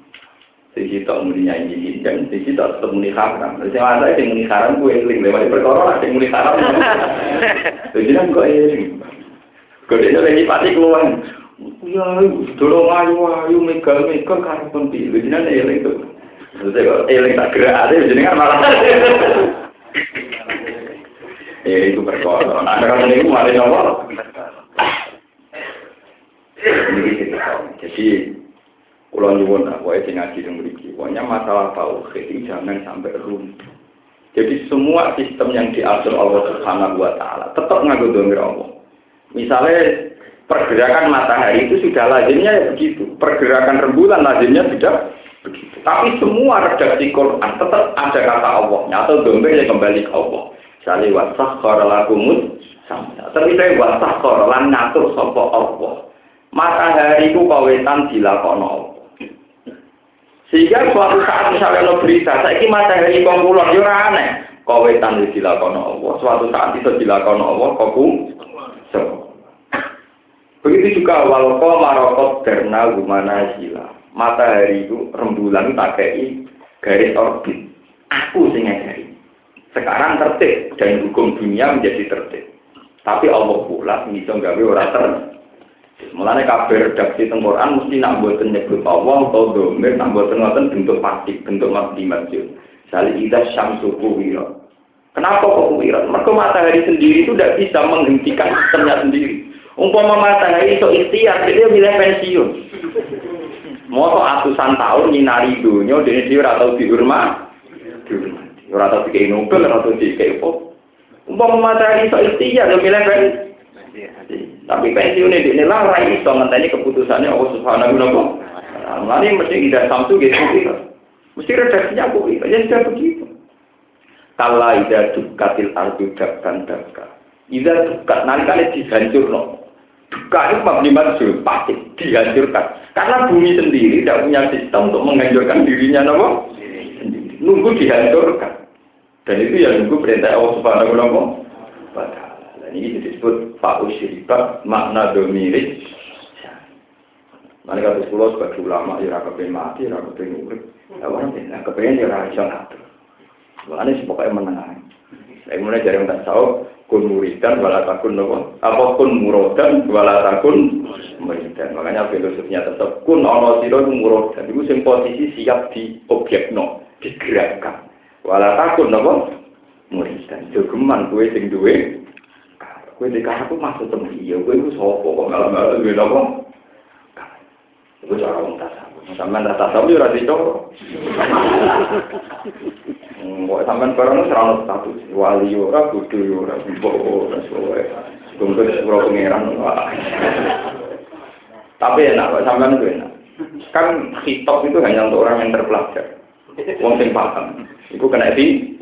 Sisi tak muni nyanyi dan sisi tak tetap muni haram. Jadi ada yang muni haram gue eling lewat perkara lah yang muni haram. [laughs] Jadi kan kok eling. Kode lagi pati keluar. Ya, dulu ayu ayu megal megal karena penting. Jadi kan eling tuh. Jadi kok eling tak gerak ada jadi kan malah. Ya [laughs] itu perkara. Nah, kan ini malah nomor. Jadi Kulo nyuwun aku sing ngaji yang mriki. Pokoknya masalah tauhid itu jangan sampai runtuh. Jadi semua sistem yang diatur Allah Subhanahu wa taala tetap nganggo domir Allah. Misalnya Pergerakan matahari itu sudah lazimnya ya begitu. Pergerakan rembulan lazimnya sudah begitu. Tapi semua redaksi Quran tetap ada kata Allahnya atau domba yang kembali ke Allah. Sali wasah korelakumut sama. Tapi saya wasah korelan ngatur sopo Allah. Matahari itu kawetan Allah. Sehingga suatu saat misalnya lo berita, saya ini matahari kongkulon, ya aneh. Kawetan dilakono Allah. Suatu saat itu dilakono Allah, koku. Begitu juga walko marokot karena gimana sila. Matahari itu rembulan pakai garis orbit. Aku sing ngajari. Sekarang tertib dan hukum dunia menjadi tertib. Tapi Allah pula bisa gawe ora tertib. Mulane kabeh redaksi teng Quran mesti nak mboten nyebut Allah atau domir, nak mboten ngoten bentuk pasti, bentuk mati masjid. Sali ida syamsu kuwira. Kenapa kok kuwira? Mereka matahari sendiri itu tidak bisa menghentikan sistemnya sendiri. Umpama matahari itu ikhtiar, dia milih pensiun. Mau atusan tahun nyinari dunia, dia dia atau dihormat, dihormati. Ora tau dikai Nobel, ora tau dikai apa. Umpama matahari itu ikhtiar, dia milih pensiun. Tapi pensiunnya di ini lah, rai iso ngenteni keputusannya Allah Subhanahu wa taala. Ini mesti tidak samsu gitu Mesti redaksinya aku ya sudah begitu. Kalau ida dukatil ardu dakkan dakka. Ida dukat, kalian dihancur no. Duka itu mabni maksud, pasti dihancurkan. Karena bumi sendiri tidak punya sistem untuk menghancurkan dirinya no? Nunggu dihancurkan. Dan itu yang nunggu perintah Allah Subhanahu wa taala. Ini disebut fa'u syirikat makna domirik. Mereka kata pulau sebagai ulama, ya rakyat pengen mati, ya rakyat pengen urip. Ya orang pengen, kepengen ya bisa ngatur. Makanya sih pokoknya menang. Saya mulai dari yang tahu, kun muridan, wala takun nopo. Apa kun murodan, wala takun muridan. Makanya filosofinya tetap kun ono siro murodan. Itu sing posisi siap di objek no, digerakkan. Wala takun nopo muridan. Jogeman kue sing duwe. Kue dikah aku masuk temu iya, kue itu sopo kok malam-malam duwe nopo. Itu cara orang tasawuf. Sampai tak tasawuf ya rasi coro. Kok sampai barang itu serana status. Wali ora, kudu ora, bimbo ora, soe. Kumpul sepuluh pengeran. Tapi enak, kok sampai itu enak. Kan hitop itu hanya untuk orang yang terpelajar. Wong sing paham. Iku kena di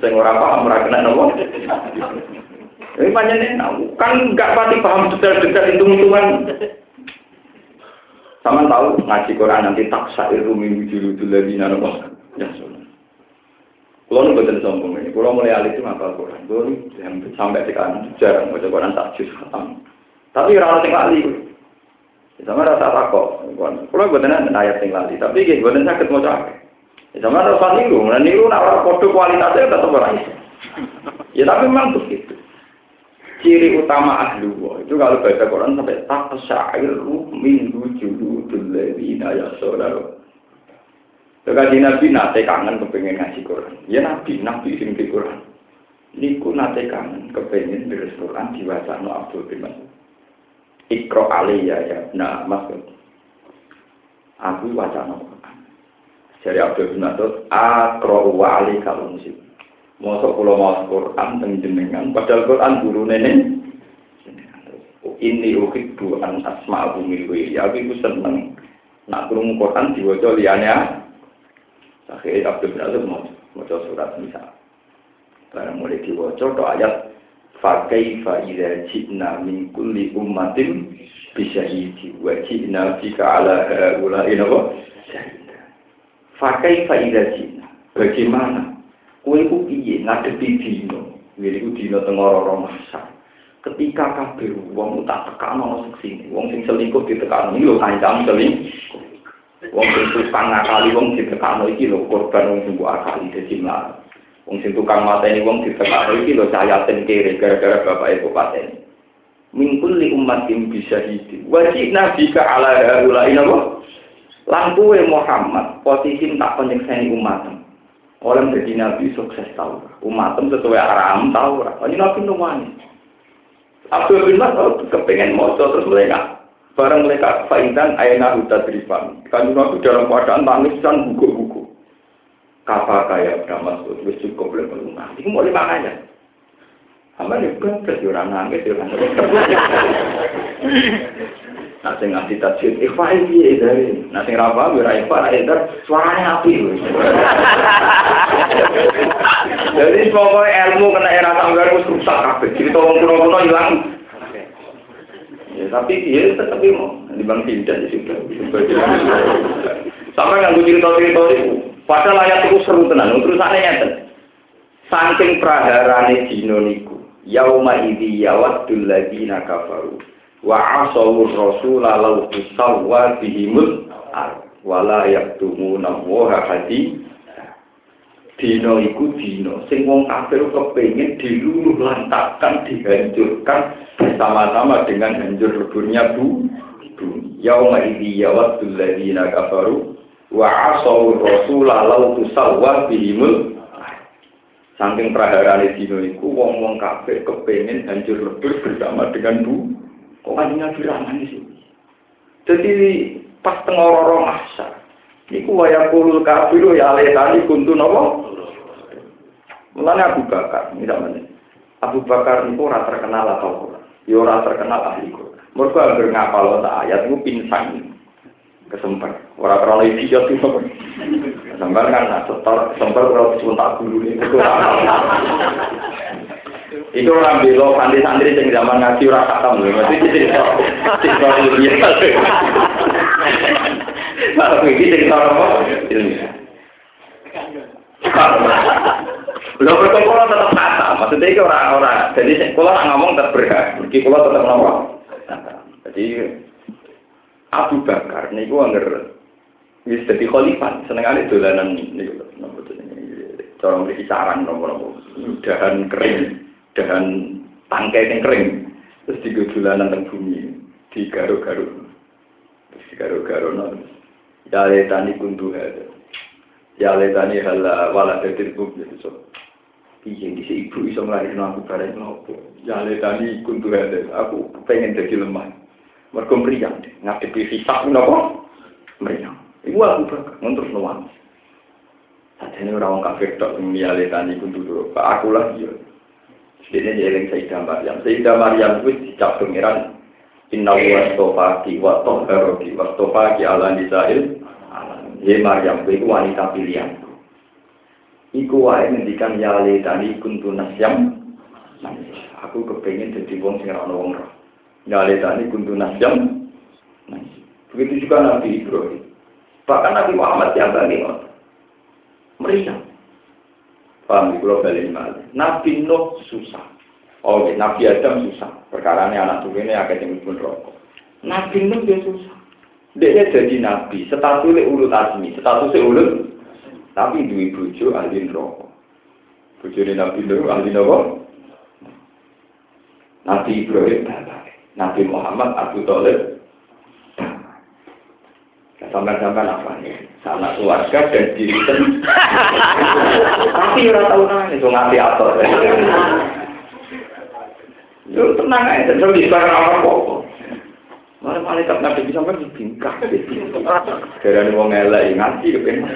sing ora paham ora kena nopo. Ini panjang enak. Kan nggak pati paham detail-detail hitung-hitungan. Sama tahu ngaji Quran nanti tak syair rumi wujudul lagi nana Ya sunnah. Kalau nu betul sombong ini, kalau mulai alit itu ngapal Quran, kalau sampai sekarang jarang baca Quran tak khatam. Tapi orang yang lali, sama rasa takut. Kalau betul ayat yang lali, tapi gitu betul sakit mau capek. Sama rasa niru, nah niru nak kode kualitasnya tetap orang Ya tapi memang begitu ciri utama ahlu itu kalau baca Quran sampai tak syairu min wujudul ladina ya saudara. Kaji Nabi nate kangen kepengen ngaji Quran. Ya Nabi, Nabi sing di Quran. Niku nate kangen kepengen di Quran no Abdul bin Mas'ud. Ikro aliyah ya, nah maksud. Aku waca no Quran. Jadi Abdul bin Mas'ud, akro wa ali kalau Mosok pulau mau Quran teng jenengan, padahal Quran guru nenek. Ini ukit an asma bumi ya aku seneng. Nak kurung Quran diwaca liyane. Akhirnya Abdul bin Azub mau maca surat misal. Barang mulai diwaca to ayat fakaifa idza ji'na min kulli ummatin bisyahidi wa ji'na bika ala haula'i nawa syahida. Fakaifa idza ji'na. Bagaimana Kue ku piye ngadepi dino, wiri ku dino tengoro masa. Ketika kabeh wong tak tekan ana seksine, wong sing selingkuh ditekan iki lho ancam selingkuh. Wong sing tukang ngakali wong ditekan iki lho korban wong sing akali dadi mlarat. Wong sing tukang mateni wong ditekan iki lho sayaten kere gara-gara bapak ibu pateni. Mingkul li umatin bisa hidup. Wajib nabi ke ala haula inapa? Lampu Muhammad posisi tak penyekseni umatmu. Orang jadi nabi sukses tahu. Umatem sesuai aram tahu. Ini nabi numani. Abdul bin Mas'ud kepengen mojo terus mereka. Barang mereka faidan ayana huta drifan. Kan nabi dalam keadaan tangis dan buku-buku. Kapa kaya udah masuk, wis cukup boleh melunah. Ini mau lima aja. Hamba juga terus orang nangis, orang nangis. Nah sing ngasih tajwid ikhfa iki dari. Nah sing ra paham ora ikhfa ra edar suarane api. [laughs] Jadi pokoknya ilmu kena era tanggal wis rusak kabeh. Cerita wong kuno-kuno ilang. Ya tapi dia tetap mau di bang tidak di situ. Sampai nggak cerita-cerita itu. Padahal ayat itu seru tenan. Terus aneh nyata. Saking praharane dino niku. Yauma idhi yawaddul ladina kafaru wa asawur rasul lalu tusawwa bihimul wala yaktumuna wa hadi. Dino iku dino sing wong kafir kepengin diluluh lantakan dihancurkan bersama-sama dengan hancur leburnya bu yauma idhi yawaddul ladina kafaru. Wa asawur rasul lalu tusawwa bihimul Saking praharane dino iku wong-wong kafir kepengin hancur lebur bersama dengan bu Kok kanjeng Nabi ramah sih? Jadi pas tengororo masa, niku waya kulul kafiru ya alih tadi kuntu nopo. Mulanya Abu Bakar, misalnya Abu Bakar itu ora terkenal atau ora, ya ora terkenal ahli Quran. Mereka hampir ngapal ayat itu pinsang kesempat. Orang krono iki yo sih Sampai kan setor sempat kalau sebentar dulu ini itu orang belo santri-santri yang zaman ngaji ora khatam lho, mesti cerita cerita ilmiah. Kalau ini cerita apa? Ilmiah. Lho kok kula tetep kata, maksudnya itu orang-orang. Jadi kula ngomong tetap berhak, mesti kula tetap ngomong. Jadi Abu Bakar niku angger wis dadi khalifah, senengane dolanan niku. Cara mriki saran nomor-nomor. Dahan kering dengan tangkai yang kering. Terus digudulanan teng bumi di garu-garu terus di garu-garu non ya letani kuntu ada ya letani hala wala tetir buk gitu so. Piye di si ibu iso nglairno aku bareng nopo ya letani kuntu ada aku pengen jadi lemah. Mergo mriyang ngadepi hisab nopo? Mriyang iku aku bakal ngontrol nuwang Sajane ora wong kafir tok ya letani kuntu aku lah iya ini jeling Sayyidah Maryam. Sayyidah Maryam itu dicap pengiran Inna wa stofaki wa tohharoki wa stofaki ala nisa'il Ya Maryam, itu wanita pilihan. Iku wae ngendikan ya tani kuntu nasyam. Aku kepengen jadi wong sing ora wong roh. Ya tani kuntu nasyam. Begitu juga Nabi Ibrahim. Bahkan Nabi Muhammad yang bagi meriah. Paham di pulau balik Nabi Nuh susah. Oh, Nabi Adam susah. Perkara ini anak tuh ini agak yang pun rokok. Nabi Nuh dia susah. Dia jadi nabi. Statusnya ulut asmi. Statusnya ulut. Tapi dua bujo ahli rokok. Bujo Nabi Nuh ahli rokok. Nabi Ibrahim Nabi Muhammad Abu Talib Sampai-sampai apa nih? Sama keluarga dan diri sendiri. [laughs] Tapi orang tahu nangis, itu ngerti apa. Itu tenang aja, itu bisa orang apa Mana malaikat nabi bisa kan dibingkak. Dari wong elek ngaji kepen.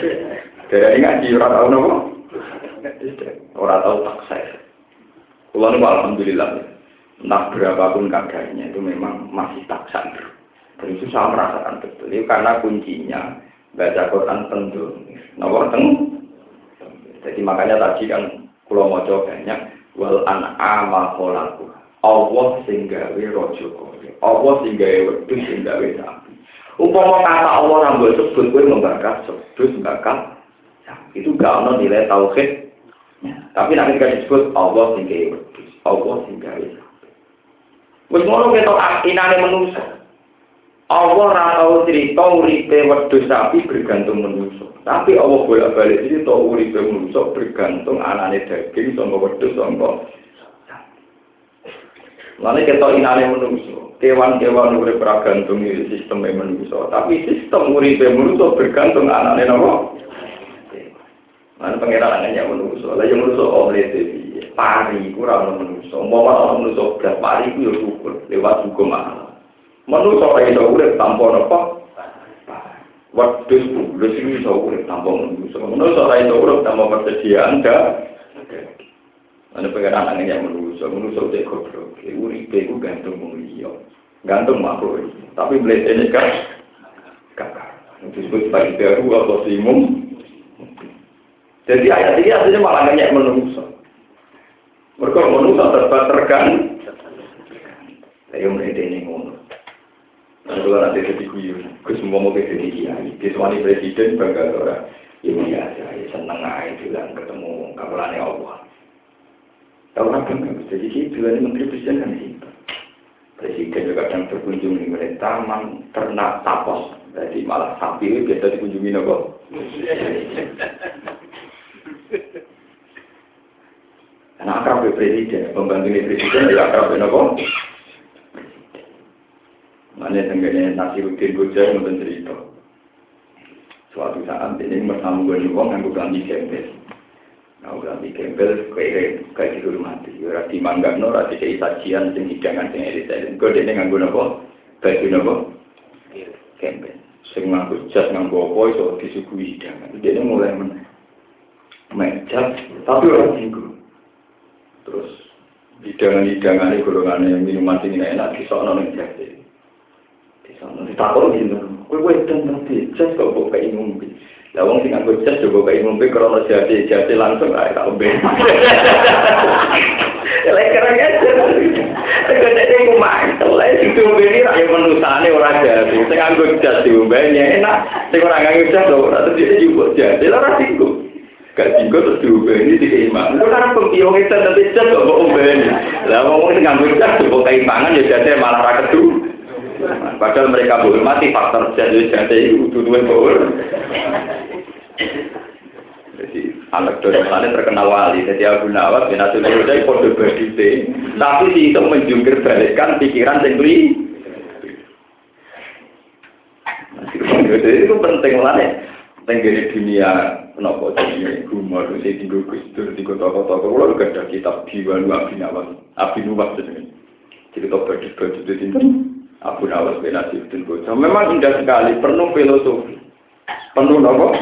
Dari ngaji orang tahu nopo. Orang tahu tak saya. Kulo alhamdulillah. Nah berapapun keadaannya itu memang masih tak sadar. Dan itu saya merasakan betul. Itu karena kuncinya baca Quran tentu. Nomor tentu. Jadi makanya tadi kan kalau mau banyak wal an'ama kholaku. Allah singgawe rojo kore. Allah singgawe wedus singgawe sapi. Upama kata Allah nambah sebut gue membakar sebut membakar itu gak ada nilai tauhid. Tapi nanti kan disebut Allah singgawe wedus. Allah singgawe sapi. Wis ngono ketok inane manusia. Allah ora tau cerita uripe wedhus sapi bergantung manusa. Tapi Allah bolak-balik cerita uripe manusa bergantung anane daging sangka wedhus sangka kita inane manusa, kewan-kewan urip bergantung sistem manusa, tapi sistem uripe manusa bergantung anane napa? Mana pengiran anaknya manusa, lah yang manusa oleh pari kurang manusa, umpama manusa belas pari ku yo syukur lewat hukum Allah. Manusia ora iso urip tanpa napa? Wedhus wis iso urip tanpa manusia. Manusia ora iso urip tanpa persediaan da. Ana pengeran yang manusia, manusia cek goblok. Uripe ku gantung liya. Gantung makhluk. Tapi melihat ini kan kakak. Disebut baik baru atau simum. Jadi ayat ini aslinya malah banyak menungso. Mereka menungso terbat tergan. Ayo melihat ini ngono. Nah, kalau nanti jadi guyu, gue semua mau jadi kiai. Semua presiden bangga orang. Ya biasa, ya seneng aja bilang ketemu kabarannya Allah. Tahu apa enggak? Jadi gitu, ini menteri presiden kan itu. Presiden juga kadang berkunjung di taman ternak tapos. Jadi malah sapi itu biasa dikunjungi nopo. Karena akrab presiden, pembantu presiden ya akrab nopo. Mana tenggane Nasiruddin Bojar nonton cerita. Suatu saat ini bersama gue wong nganggo ganti gembel. Nah, ganti gembel kayak kayak dihormati. Ora dimanggapno ora dicek sajian sing hidangan sing elit-elit. Gue dene nganggo napa? Baju napa? Gembel. Sing nganggo jas nganggo apa iso disuguhi hidangan. Dene mulai meneh. Mejas tapi ora singgung. Terus hidangan-hidangan golongan minuman sing enak disokno ning jas. Takut gitu. Kue dan nanti jas kok kok kayak ngombe. Lah wong sing nganggo jas juga kayak ngombe krono jadi jadi langsung ae tak ngombe. Lek keren aja. Tegak nek ku mantel lek itu ngombe iki ra yo menusane ora jadi. Sing nganggo jas diombe enak. Sing ora nganggo jas ora terus juga jadi ora singgung. Gak tinggal terus diubah ini tiga imam. Itu karena pembiong itu nanti jas kok mau ubah ini. Lah ngomong sing nganggo jas kayak pangan ya jadi malah rakyat. Padahal mereka mati faktor jadi jadi itu dua boleh. Jadi anak dari mana terkenal wali. Jadi Abu Nawas bin Asul Hudai kode berdite. Tapi si itu menjungkir balikkan pikiran sendiri. Jadi itu penting lah. Tenggiri dunia kenapa jadi humor saya tinggal kustur di kota-kota kalau gak ada kitab diwan Abu Nawas jadi cerita berdua-berdua itu Abu Nawas bin Nasibudin Bocah. Memang indah sekali, penuh filosofi. Penuh nopo?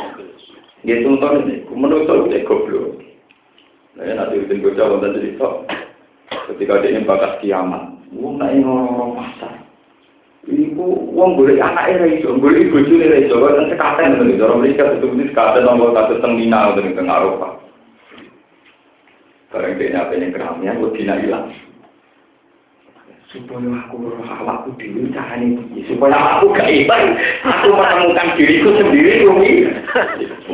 Dia tuntun ini, menurut saya goblok. Nah, Nasibudin Bocah wonten cerita. Ketika dia bakas kiamat, wong naik ngomong pasar. Iku wong boleh anak era itu, boleh bojo era itu, kan sekaten itu, orang mereka itu itu sekaten nomor satu tengina untuk tengah Eropa. Barang dia nyata yang keramnya, gue tidak hilang supaya aku roh awakku dulu carane supaya aku gak iman aku menemukan diriku sendiri rumi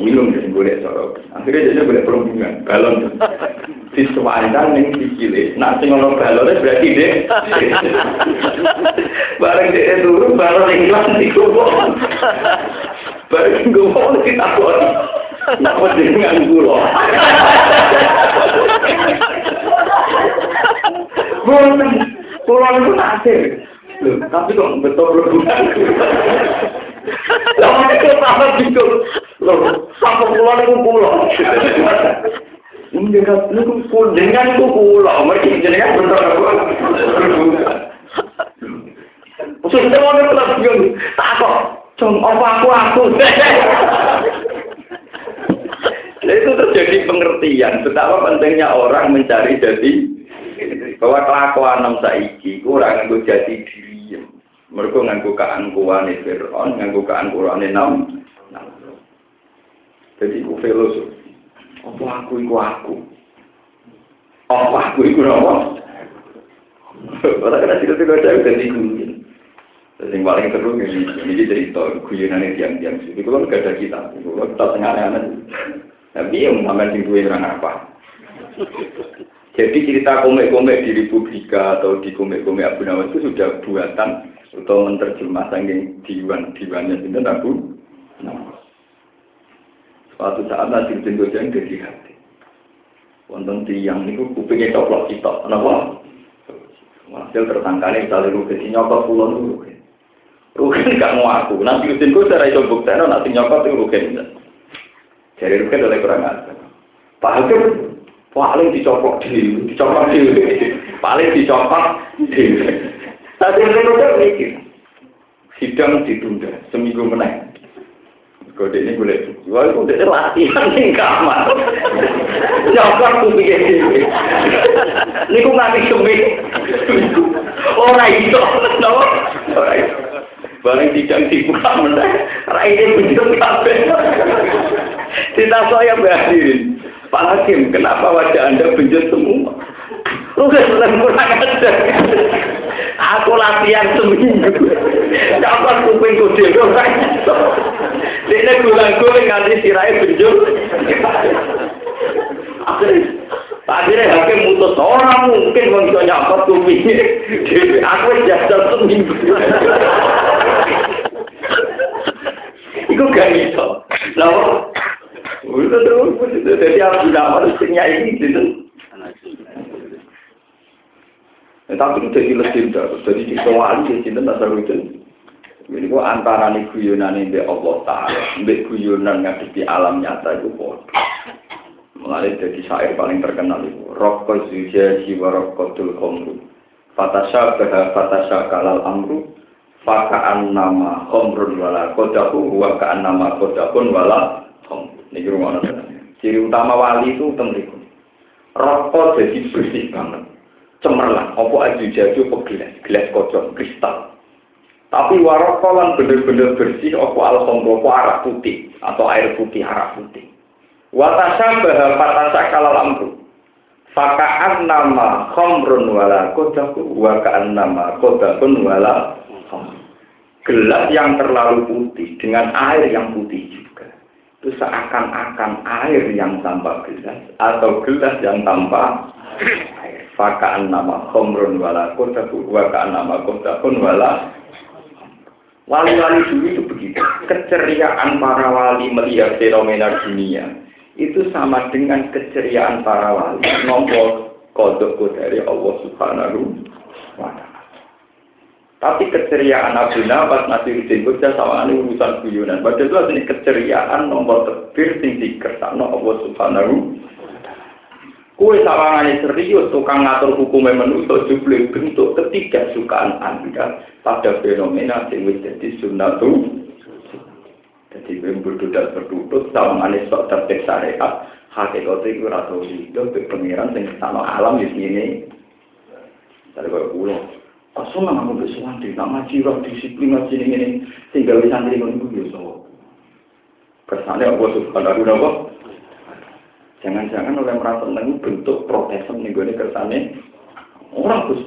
minum dan boleh sorok akhirnya jadi boleh perhubungan balon. Disuaikan yang dikile nanti ngono balonnya berarti deh bareng dia turun balon yang hilang di kubur. Bareng mau kita buat Napa dengan gula? Boten. Pulau itu nasir. Tapi kok betul berguna. Lama itu sama gitu. Loh, sampai pulau itu pulau. Menjaga itu pun dengan itu pulau. Mereka jenengan betul berguna. Sudah mau tetap bingung. Tak kok. Cung, apa aku aku. Nah, itu terjadi pengertian betapa pentingnya orang mencari jadi bahwa kelakuan enam saiki kurang nganggo jati diri. Mereka nganggo keangkuhan Fir'aun, nganggo keangkuhan enam. Jadi ku filosofi. Apa aku iku aku? Apa aku iku apa? Ora kena cerita-cerita saya udah digungin. Yang paling seru ini, ini cerita guyonan tiang-tiang sih. Itu kan gak ada kita, kan kita tengah-tengah. Tapi yang namanya sing duwe apa? Jadi cerita komik-komik di Republika atau di komik-komik Abu Nawas itu sudah buatan atau menerjemah saking diwan-diwannya itu Abu Nawas. Suatu saat nanti jengo yang jadi hati. Wonten tiang itu kupingnya coplok kita, kenapa? Hasil tertangkane misalnya rugi nyokot pulau rugi. Rugi gak mau aku. Nanti rutin gue secara itu bukti, nanti nyokot itu rugi. Jadi rugi oleh kurang ajar. Pak Hakim paling dicopot di, dicopot di, paling dicopot di. Tapi mereka mikir, sidang ditunda seminggu menang. Kode ini boleh bukti. Wah, itu udah latihan ning kamar. Nyokot tuh ini. Ini kok nganti semik. Orang itu, kenapa? Orang itu. Barang tidak dibuka meneh, raine bentuk kabeh. Tidak saya berhadirin. Pak Hakim, kenapa wajah Anda benjut semua? Udah senang kurang ajar. Aku latihan seminggu. Dapat kuping kudu ora iso. Dene gulang-guling nganti sirahe benjut. Akhirnya hakim mutus orang mungkin iso nyapot kuping. Aku jajal seminggu. Iku gak Udah tuh, jadi aku dapat istrinya ini, gitu. Ya, tapi itu jadi legenda, jadi di soal di cinta tak seru itu. Jadi gua antara nih guyonan ini Allah Taala, mbek guyonan ngadepi alam nyata itu bodoh. Mulai jadi syair paling terkenal itu. Rokko zuja jiwa rokko tul khomru. Fatasha beha fatasha kalal amru. Fakaan nama khomrun wala kodahu wa kaan nama kodahun wala. Ini rumah Ciri utama wali itu temriku. Rokok jadi bersih banget cemerlang, apa aju jaju apa gelas, gelas kocok, kristal. Tapi warokolan bener-bener bersih, apa alhamdulillah, apa arak putih, atau air putih, arak putih. Watasa bahal patasa kalal amru. Fakaan nama khomrun wala kodaku, wakaan nama kodakun wala Gelas yang terlalu putih dengan air yang putih. Itu seakan-akan air yang tanpa gelas atau gelas yang tanpa air. Fakaan nama khomrun wala kodaku, wakaan nama kodakun wala Wali-wali dulu itu begitu. Keceriaan para wali melihat fenomena dunia itu sama dengan keceriaan para wali nombor kodok dari Allah Subhanahu wa taala. Tapi keceriaan Abu Nawas masih disebut sama ini urusan guyonan. Padahal itu ini keceriaan nomor terakhir sing dikersakno Allah Subhanahu Kue sawangane serius tukang ngatur hukumnya manusia jubli bentuk ketiga sukaan anda pada fenomena yang menjadi sunnatu. Jadi berdoa dan berduduk sawangane sok tertib syariat hakikat itu ratu hidup pengiran yang sama alam di sini. Dari kau pulau, kosong nggak mau besuan di nama jiwa disiplin ngaji ini ini. Tinggal di santri menunggu biasa. Kesannya apa subhanahu wa Jangan-jangan oleh merasa bentuk protesan nih gue kersane orang terus